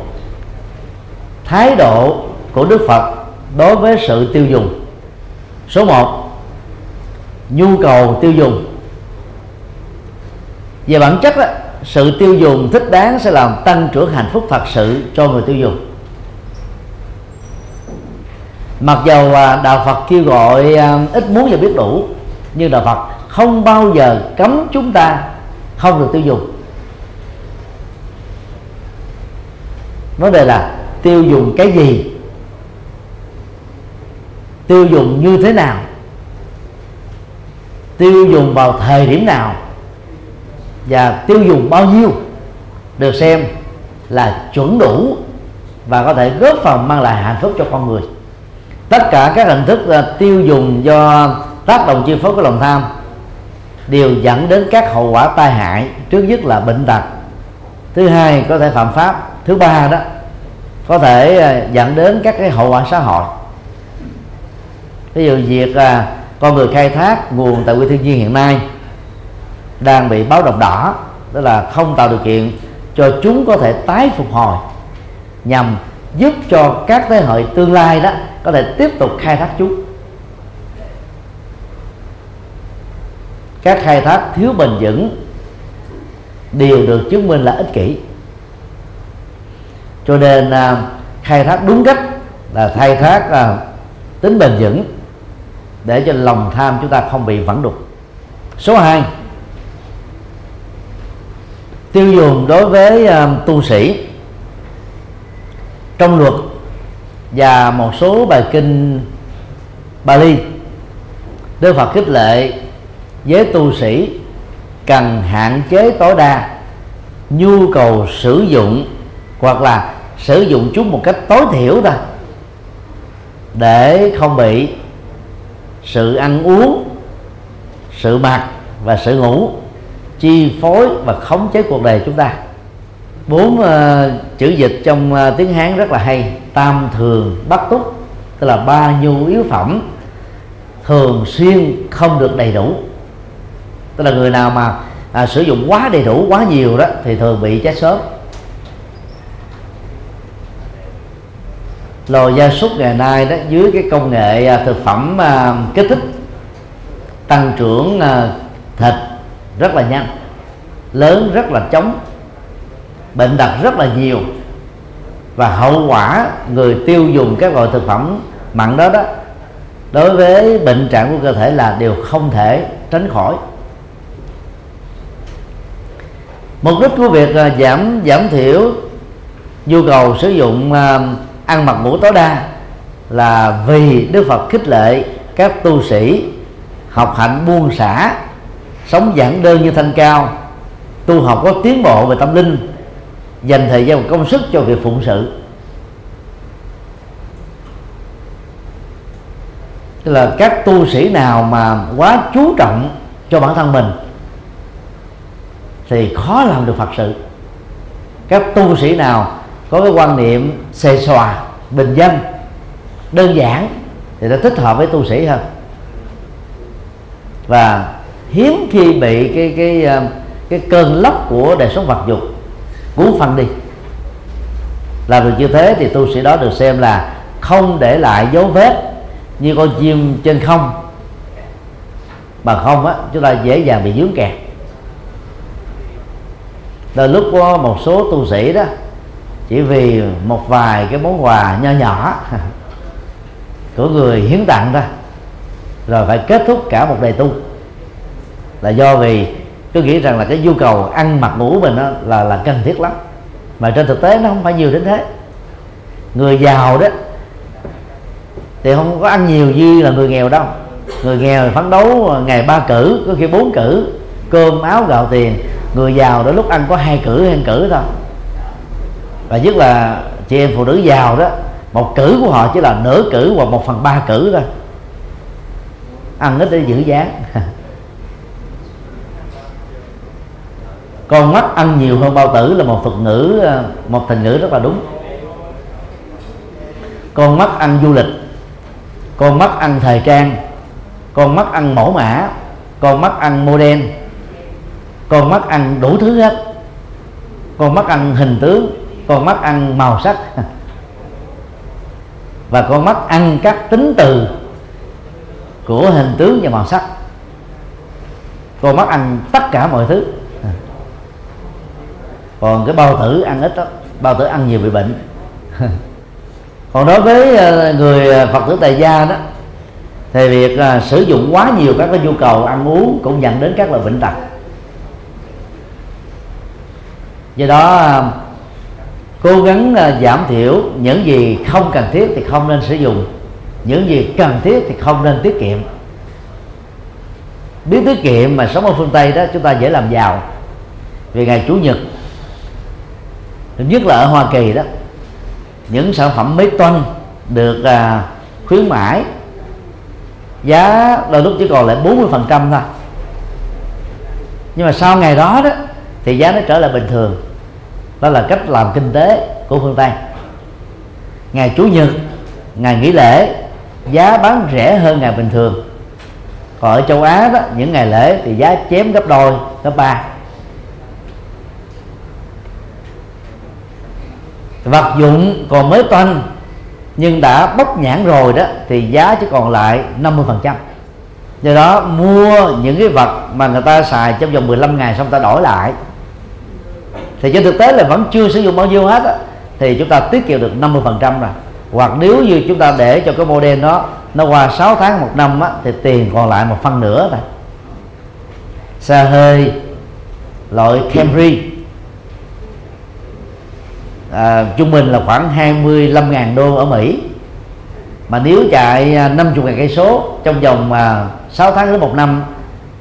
thái độ của Đức Phật đối với sự tiêu dùng. Số 1 nhu cầu tiêu dùng. Về bản chất đó, sự tiêu dùng thích đáng sẽ làm tăng trưởng hạnh phúc thật sự cho người tiêu dùng. Mặc dầu à, đạo Phật kêu gọi à, ít muốn và biết đủ nhưng đạo Phật không bao giờ cấm chúng ta không được tiêu dùng. Vấn đề là tiêu dùng cái gì? Tiêu dùng như thế nào? Tiêu dùng vào thời điểm nào? Và tiêu dùng bao nhiêu? Được xem là chuẩn đủ và có thể góp phần mang lại hạnh phúc cho con người. Tất cả các hình thức à, tiêu dùng do tác động chi phối của lòng tham đều dẫn đến các hậu quả tai hại, trước nhất là bệnh tật. Thứ hai, có thể phạm pháp thứ ba đó có thể à, dẫn đến các cái hậu quả xã hội. Ví dụ việc à, con người khai thác nguồn tài nguyên thiên nhiên hiện nay đang bị báo động đỏ tức là không tạo điều kiện cho chúng có thể tái phục hồi nhằm giúp cho các thế hệ tương lai đó có thể tiếp tục khai thác chúng. Các khai thác thiếu bền vững đều được chứng minh là ích kỷ cho nên à, khai thác đúng cách là khai thác là tính bền vững để cho lòng tham chúng ta không bị vẩn đục. Số 2 tiêu dùng đối với uh, tu sĩ. Trong luật và một số bài kinh Bali Đức Phật khích lệ với tu sĩ cần hạn chế tối đa nhu cầu sử dụng hoặc là sử dụng chúng một cách tối thiểu thôi để không bị sự ăn uống sự mặc và sự ngủ chi phối và khống chế cuộc đời chúng ta. Bốn uh, chữ dịch trong uh, tiếng hán rất là hay tam thường bắt túc tức là ba nhu yếu phẩm thường xuyên không được đầy đủ. Tức là người nào mà à, sử dụng quá đầy đủ quá nhiều đó thì thường bị chết sớm. Loài gia súc ngày nay đó, dưới cái công nghệ à, thực phẩm à, kích thích, tăng trưởng à, thịt rất là nhanh, lớn rất là chóng, bệnh tật rất là nhiều và hậu quả người tiêu dùng các loại thực phẩm mặn đó đó, đối với bệnh trạng của cơ thể là điều không thể tránh khỏi. Mục đích của việc giảm giảm thiểu nhu cầu sử dụng ăn mặc ngủ tối đa là vì Đức Phật khích lệ các tu sĩ học hạnh buông xả, sống giản đơn như thanh cao, tu học có tiến bộ về tâm linh, dành thời gian và công sức cho việc phụng sự. Tức là các tu sĩ nào mà quá chú trọng cho bản thân mình thì khó làm được phật sự. Các tu sĩ nào có cái quan niệm xề xòa, bình dân. Đơn giản thì nó thích hợp với tu sĩ hơn. Và hiếm khi bị cái cái ờ, cái cơn lốc của đời sống vật dục cuốn phăng đi. Làm được như thế thì tu sĩ đó được xem là không để lại dấu vết như con chim trên không. Mà không á, chúng ta dễ dàng bị dướng kẹt. Đôi lúc có một số tu sĩ đó chỉ vì một vài cái món quà nho nhỏ của người hiến tặng ra rồi phải kết thúc cả một đời tu. Là do vì cứ nghĩ rằng là cái nhu cầu ăn mặc ngủ mình đó là là cần thiết lắm. Mà trên thực tế nó không phải nhiều đến thế. Người giàu đó, thì không có ăn nhiều như là người nghèo đâu. Người nghèo phấn đấu ngày ba cử, có khi bốn cử. Cơm, áo, gạo, tiền. Người giàu đó lúc ăn có hai cử hay cử thôi và nhất là chị em phụ nữ giàu đó, một cử của họ chỉ là nửa cử hoặc một phần ba cử thôi. Ăn ít để giữ dáng. Con mắt ăn nhiều hơn bao tử là một thuật ngữ, một thành ngữ rất là đúng. Con mắt ăn du lịch, con mắt ăn thời trang, con mắt ăn mẫu mã, con mắt ăn model con mắt ăn đủ thứ hết. Con mắt ăn hình tướng con mắt ăn màu sắc. Và con mắt ăn các tính từ của hình tướng và màu sắc. Con mắt ăn tất cả mọi thứ. Còn cái bao tử ăn ít đó, bao tử ăn nhiều bị bệnh. Còn đối với ờ, người ờ, phật tử tại gia đó, thì việc là sử dụng quá nhiều các cái nhu cầu ăn uống cũng dẫn đến các loại bệnh tật. Do đó cố gắng uh, giảm thiểu những gì không cần thiết thì không nên sử dụng những gì cần thiết thì không nên tiết kiệm. Biết tiết kiệm mà sống ở phương tây đó chúng ta dễ làm giàu. Vì ngày chủ nhật nhất là ở hoa kỳ đó những sản phẩm mấy tuần được à, khuyến mãi giá đôi lúc chỉ còn lại 40 phần trăm thôi. Nhưng mà sau ngày đó đó thì giá nó trở lại bình thường đó là cách làm kinh tế của phương tây. Ngày chủ nhật, ngày nghỉ lễ, giá bán rẻ hơn ngày bình thường. Còn ở châu á đó, những ngày lễ thì giá chém gấp đôi, gấp ba. Vật dụng còn mới toanh, nhưng đã bóc nhãn rồi đó, thì giá chỉ còn lại 50 phần trăm. Do đó, mua những cái vật mà người ta xài trong vòng 15 ngày xong ta đổi lại thì trên thực tế là vẫn chưa sử dụng bao nhiêu hết á, thì chúng ta tiết kiệm được 50 phần trăm rồi. Hoặc nếu như chúng ta để cho cái model đó nó qua 6 tháng một năm á, thì tiền còn lại một phân nửa rồi xe hơi loại Camry. À, trung bình là khoảng 25.000 đô ở Mỹ. Mà nếu chạy 50 à, ngàn cây số trong vòng mà 6 tháng đến một năm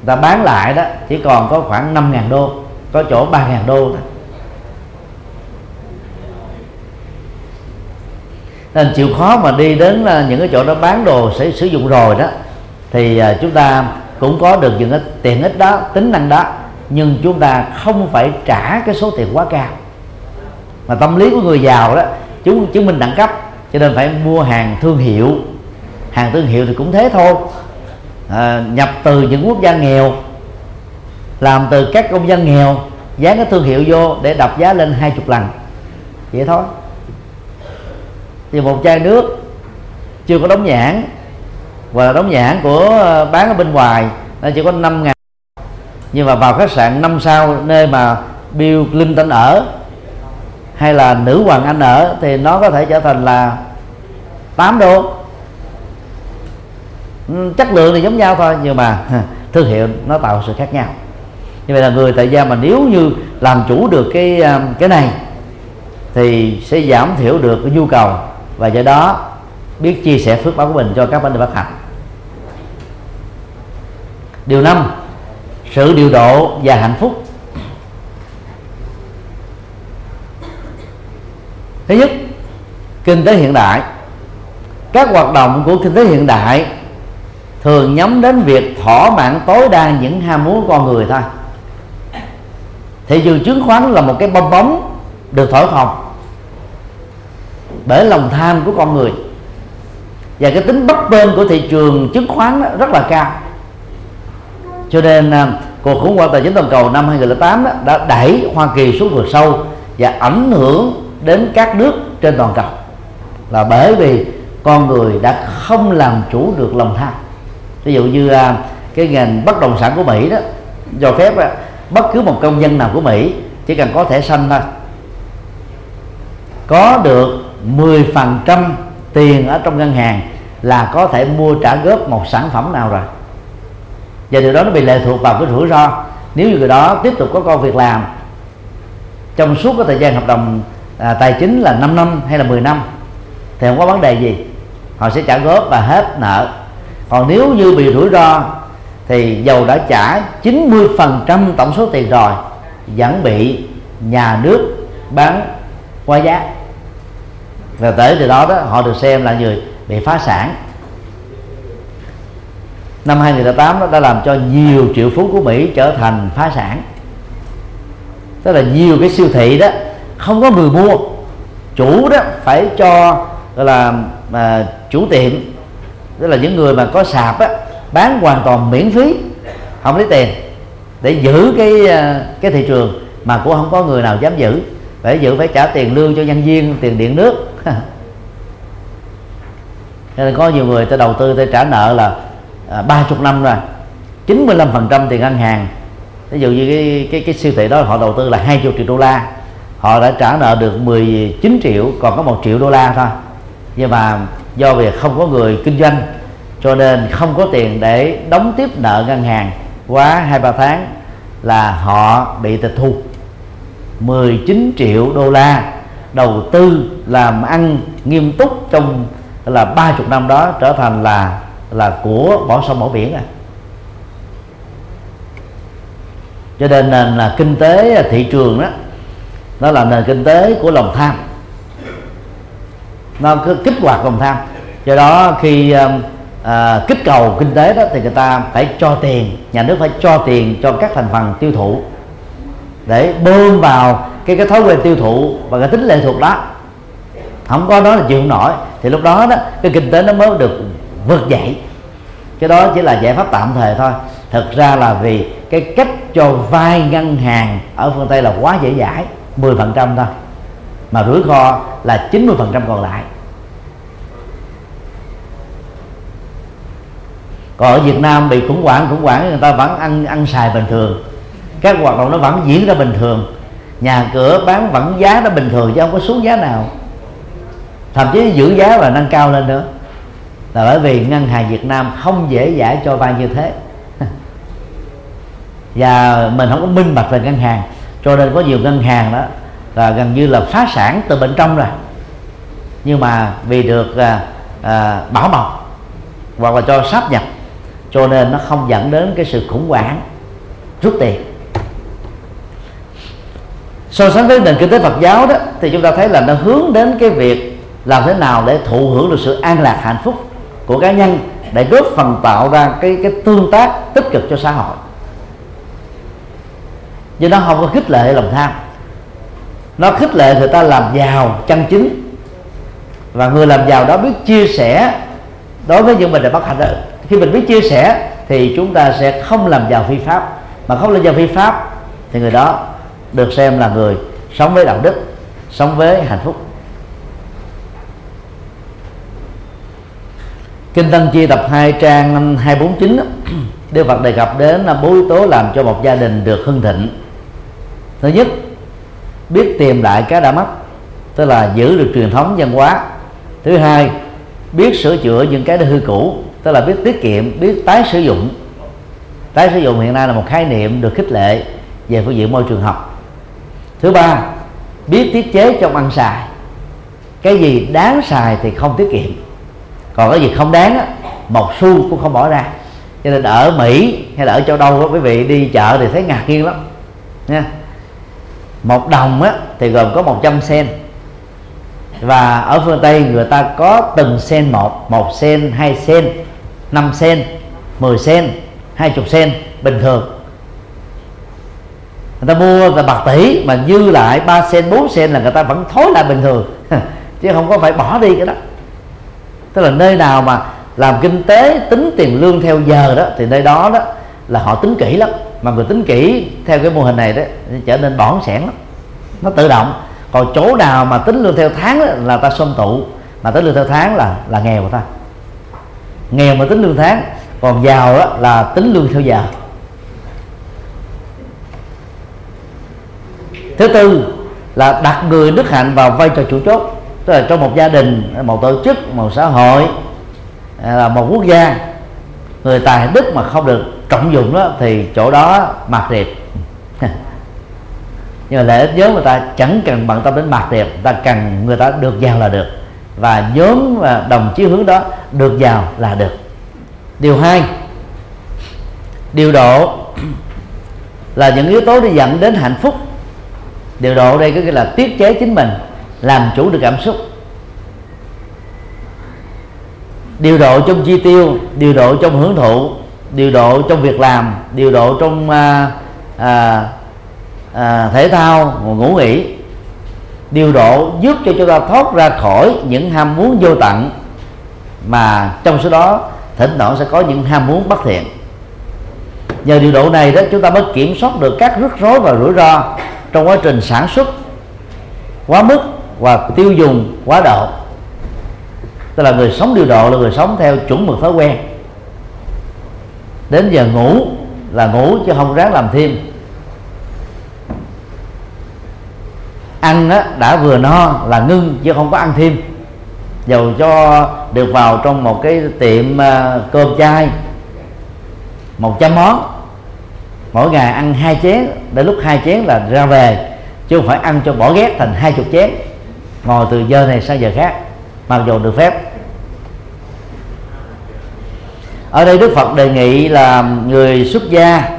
ta bán lại đó chỉ còn có khoảng 5.000 đô có chỗ 3.000 đô thôi. Nên chịu khó mà đi đến những cái chỗ đó bán đồ sẽ sử dụng rồi đó. Thì à, chúng ta cũng có được những cái tiện ích đó tính năng đó. Nhưng chúng ta không phải trả cái số tiền quá cao. Mà tâm lý của người giàu đó chúng chứng minh đẳng cấp cho nên phải mua hàng thương hiệu. Hàng thương hiệu thì cũng thế thôi. À, nhập từ những quốc gia nghèo làm từ các công dân nghèo dán cái thương hiệu vô để đập giá lên hai chục lần. Vậy thôi thì một chai nước chưa có đóng nhãn, và là đóng nhãn của ờ, bán ở bên ngoài nó chỉ có 5 ngàn. Nhưng mà vào khách sạn năm sao nơi mà Bill Clinton ở, hay là nữ hoàng anh ở, thì nó có thể trở thành là 8 đô. Ừ, chất lượng thì giống nhau thôi, nhưng mà thương hiệu nó tạo sự khác nhau. Như vậy là người tại gia mà nếu như làm chủ được cái ờ, cái này, thì sẽ giảm thiểu được cái nhu cầu và do đó, biết chia sẻ phước báo của mình cho các vấn đề bất hạnh điều năm, sự điều độ và hạnh phúc. Thứ nhất, kinh tế hiện đại. Các hoạt động của kinh tế hiện đại thường nhắm đến việc thỏa mãn tối đa những ham muốn của con người thôi. Thị trường chứng khoán là một cái bong bóng được thổi phồng bởi lòng tham của con người. Và cái tính bấp bênh của thị trường chứng khoán rất là cao. Cho nên à, cuộc khủng hoảng tài chính toàn cầu năm 2008 đó, đã đẩy Hoa Kỳ xuống vực sâu và ảnh hưởng đến các nước trên toàn cầu. Là bởi vì con người đã không làm chủ được lòng tham. Ví dụ như à, cái ngành bất động sản của Mỹ đó cho phép à, bất cứ một công dân nào của Mỹ chỉ cần có thẻ xanh thôi. Có được 10% tiền ở trong ngân hàng là có thể mua trả góp một sản phẩm nào rồi. Và điều đó nó bị lệ thuộc vào cái rủi ro. Nếu như người đó tiếp tục có công việc làm trong suốt cái thời gian hợp đồng à, tài chính là 5 năm hay là 10 năm thì không có vấn đề gì. Họ sẽ trả góp và hết nợ. Còn nếu như bị rủi ro thì dầu đã trả 90% tổng số tiền rồi vẫn bị nhà nước bán quá giá và tới từ đó, đó họ được xem là người bị phá sản. Năm 2008 đó đã làm cho nhiều triệu phú của Mỹ trở thành phá sản. Tức là nhiều cái siêu thị đó không có người mua. Chủ đó phải cho gọi là mà chủ tiệm tức là những người mà có sạp á bán hoàn toàn miễn phí không lấy tiền để giữ cái à, cái thị trường mà cũng không có người nào dám giữ. Phải giữ phải trả tiền lương cho nhân viên tiền điện nước nên có nhiều người ta đầu tư ta trả nợ là à, ba chục năm rồi. 95 phần trăm tiền ngân hàng. Ví dụ như cái cái cái siêu thị đó họ đầu tư là 20 triệu đô la. Họ đã trả nợ được 19 triệu còn có một triệu đô la thôi. Nhưng mà do việc không có người kinh doanh cho nên không có tiền để đóng tiếp nợ ngân hàng quá hai ba tháng là họ bị tịch thu. 19 triệu đô la đầu tư làm ăn nghiêm túc trong là ba chục năm đó trở thành là là của bỏ sông bỏ biển à. Cho nên là, là kinh tế thị trường đó nó là nền kinh tế của lòng tham. Nó cứ kích hoạt lòng tham. Do đó khi um, à, kích cầu kinh tế đó thì người ta phải cho tiền nhà nước phải cho tiền cho các thành phần tiêu thụ để bơm vào cái cái thói quen tiêu thụ và cái tính lệ thuộc đó. Không có đó là chịu không nổi. Thì lúc đó đó, cái kinh tế nó mới được vượt dậy. Cái đó chỉ là giải pháp tạm thời thôi. Thực ra là vì cái cách cho vay ngân hàng ở phương tây là quá dễ dãi 10% thôi. Mà rủi ro là 90% còn lại. Còn ở Việt Nam bị khủng hoảng khủng hoảng người ta vẫn ăn ăn xài bình thường các hoạt động nó vẫn diễn ra bình thường. Nhà cửa bán vẫn giá nó bình thường chứ không có xuống giá nào. Thậm chí giữ giá và nâng cao lên nữa. Là bởi vì ngân hàng Việt Nam không dễ dãi cho vay như thế. Và mình không có minh bạch về ngân hàng. Cho nên có nhiều ngân hàng đó là gần như là phá sản từ bên trong rồi nhưng mà vì được à, à, bảo mật hoặc là cho sáp nhập cho nên nó không dẫn đến cái sự khủng hoảng rút tiền so sánh với nền kinh tế Phật giáo đó, thì chúng ta thấy là nó hướng đến cái việc làm thế nào để thụ hưởng được sự an lạc hạnh phúc của cá nhân để góp phần tạo ra cái cái tương tác tích cực cho xã hội. Nhưng nó không có khích lệ lòng tham. Nó khích lệ người ta làm giàu chân chính. Và người làm giàu đó biết chia sẻ đối với những mình đã bất hạnh đó. Khi mình biết chia sẻ thì chúng ta sẽ không làm giàu phi pháp. Mà không làm giàu phi pháp thì người đó được xem là người sống với đạo đức sống với hạnh phúc. Kinh Tăng Chi tập 2 trang 249 Đức Phật đề cập đến là bốn yếu tố làm cho một gia đình được hưng thịnh. Thứ nhất Biết tìm lại cái đã mất Tức là giữ được truyền thống văn hóa. Thứ hai Biết sửa chữa những cái đã hư cũ Tức là biết tiết kiệm, biết tái sử dụng. Tái sử dụng hiện nay là một khái niệm được khích lệ Về phương diện môi trường học. Thứ ba Biết tiết chế trong ăn xài. Cái gì đáng xài thì không tiết kiệm. Còn cái gì không đáng á, một xu cũng không bỏ ra. Cho nên ở mỹ hay là ở châu đâu đó quý vị đi chợ thì thấy ngạc nhiên lắm. Nha. Một đồng á, thì gồm có 100 sen. Và ở phương tây người ta có từng sen một một sen hai sen năm sen 10 sen hai chục sen bình thường người ta mua là bạc tỷ mà dư lại 3 sen 4 sen là người ta vẫn thối lại bình thường. Chứ không có phải bỏ đi cái đó. Tức là nơi nào mà làm kinh tế tính tiền lương theo giờ đó thì nơi đó đó là họ tính kỹ lắm. Mà người tính kỹ theo cái mô hình này đó trở nên bỏng sẻn lắm. Nó tự động. Còn chỗ nào mà tính lương theo tháng đó, là ta xôm tụ. Mà tính lương theo tháng là là nghèo của ta. Nghèo mà tính lương tháng còn giàu đó là tính lương theo giờ. Thứ tư là đặt người đức hạnh vào vai trò chủ chốt, tức là trong một gia đình, một tổ chức, một xã hội à, là một quốc gia. Người tài đức mà không được trọng dụng đó, thì chỗ đó mạt liệt nhưng mà lợi ích nhóm người ta chẳng cần bận tâm đến mặt đẹp ta cần người ta được giàu là được. Và nhóm và đồng chí hướng đó được giàu là được. Điều hai, điều độ là những yếu tố để dẫn đến hạnh phúc điều độ đây có nghĩa là tiết chế chính mình làm chủ được cảm xúc. Điều độ trong chi tiêu điều độ trong hưởng thụ điều độ trong việc làm điều độ trong à, à, à, thể thao ngủ nghỉ. Điều độ giúp cho chúng ta thoát ra khỏi những ham muốn vô tận mà trong số đó thỉnh thoảng sẽ có những ham muốn bất thiện. Nhờ điều độ này đó chúng ta mới kiểm soát được các rắc rối và rủi ro trong quá trình sản xuất quá mức và tiêu dùng quá độ. Tức là người sống điều độ là người sống theo chuẩn mực thói quen. Đến giờ ngủ là ngủ chứ không ráng làm thêm. Ăn á, đã vừa no là ngưng chứ không có ăn thêm. Dầu cho được vào trong một cái tiệm à, cơm chay một trăm món mỗi ngày ăn hai chén đến lúc hai chén là ra về chứ không phải ăn cho bỏ ghét thành hai chục chén. Ngồi từ giờ này sang giờ khác mặc dù được phép. Ở đây Đức Phật đề nghị là người xuất gia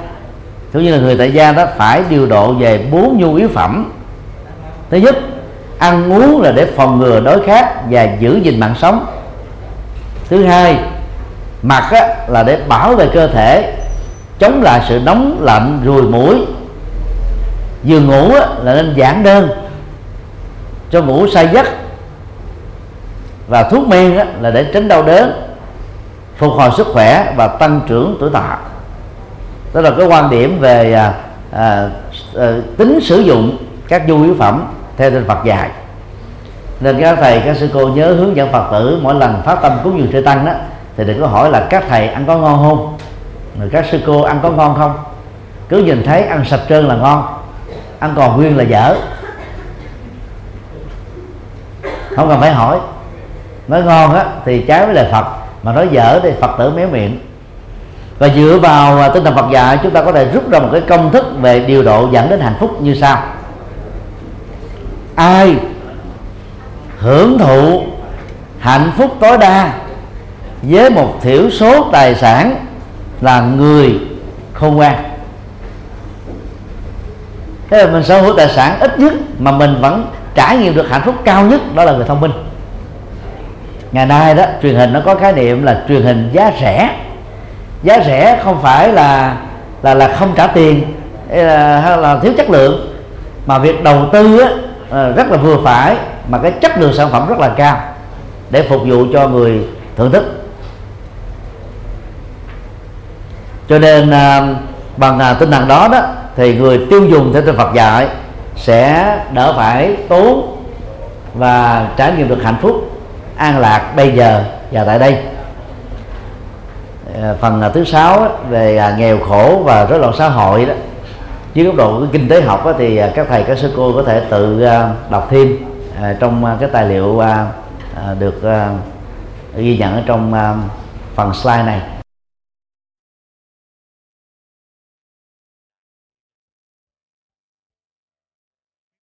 cũng như là người tại gia đó phải điều độ về bốn nhu yếu phẩm. Thứ nhất ăn uống là để phòng ngừa đói khát và giữ gìn mạng sống. Thứ hai mặc á, là để bảo vệ cơ thể chống lại sự nóng lạnh ruồi mũi. Giường ngủ là nên giản đơn cho ngủ say giấc. Và thuốc men là để tránh đau đớn phục hồi sức khỏe và tăng trưởng tuổi thọ. Đó là cái quan điểm về à, à, à, tính sử dụng các nhu yếu phẩm theo trên Phật dạy. Nên các thầy các sư cô nhớ hướng dẫn Phật tử mỗi lần phát tâm cúng dường trời tăng đó thì đừng có hỏi là các thầy ăn có ngon không? Rồi các sư cô ăn có ngon không? Cứ nhìn thấy ăn sạch trơn là ngon. Ăn còn nguyên là dở. Không cần phải hỏi. Nói ngon á, thì trái với lời Phật. Mà nói dở thì Phật tử méo miệng. Và dựa vào à, tinh thần Phật dạy, chúng ta có thể rút ra một cái công thức về điều độ dẫn đến hạnh phúc như sau. Ai hưởng thụ hạnh phúc tối đa với một thiểu số tài sản là người khôn ngoan. Thế là mình sở hữu tài sản ít nhất mà mình vẫn trải nghiệm được hạnh phúc cao nhất đó là người thông minh. Ngày nay đó truyền hình nó có khái niệm là truyền hình giá rẻ. Giá rẻ không phải là là là không trả tiền hay là, hay là thiếu chất lượng mà việc đầu tư á, ờ, rất là vừa phải mà cái chất lượng sản phẩm rất là cao để phục vụ cho người thưởng thức. Cho nên à, bằng à, tinh thần đó đó, thì người tiêu dùng theo tinh Phật dạy sẽ đỡ phải tốn và trải nghiệm được hạnh phúc, an lạc bây giờ và tại đây. À, phần thứ sáu về nghèo khổ và rối loạn xã hội đó. Dưới góc độ kinh tế học thì các thầy, các sư cô có thể tự đọc thêm trong cái tài liệu được ghi nhận ở trong phần slide này.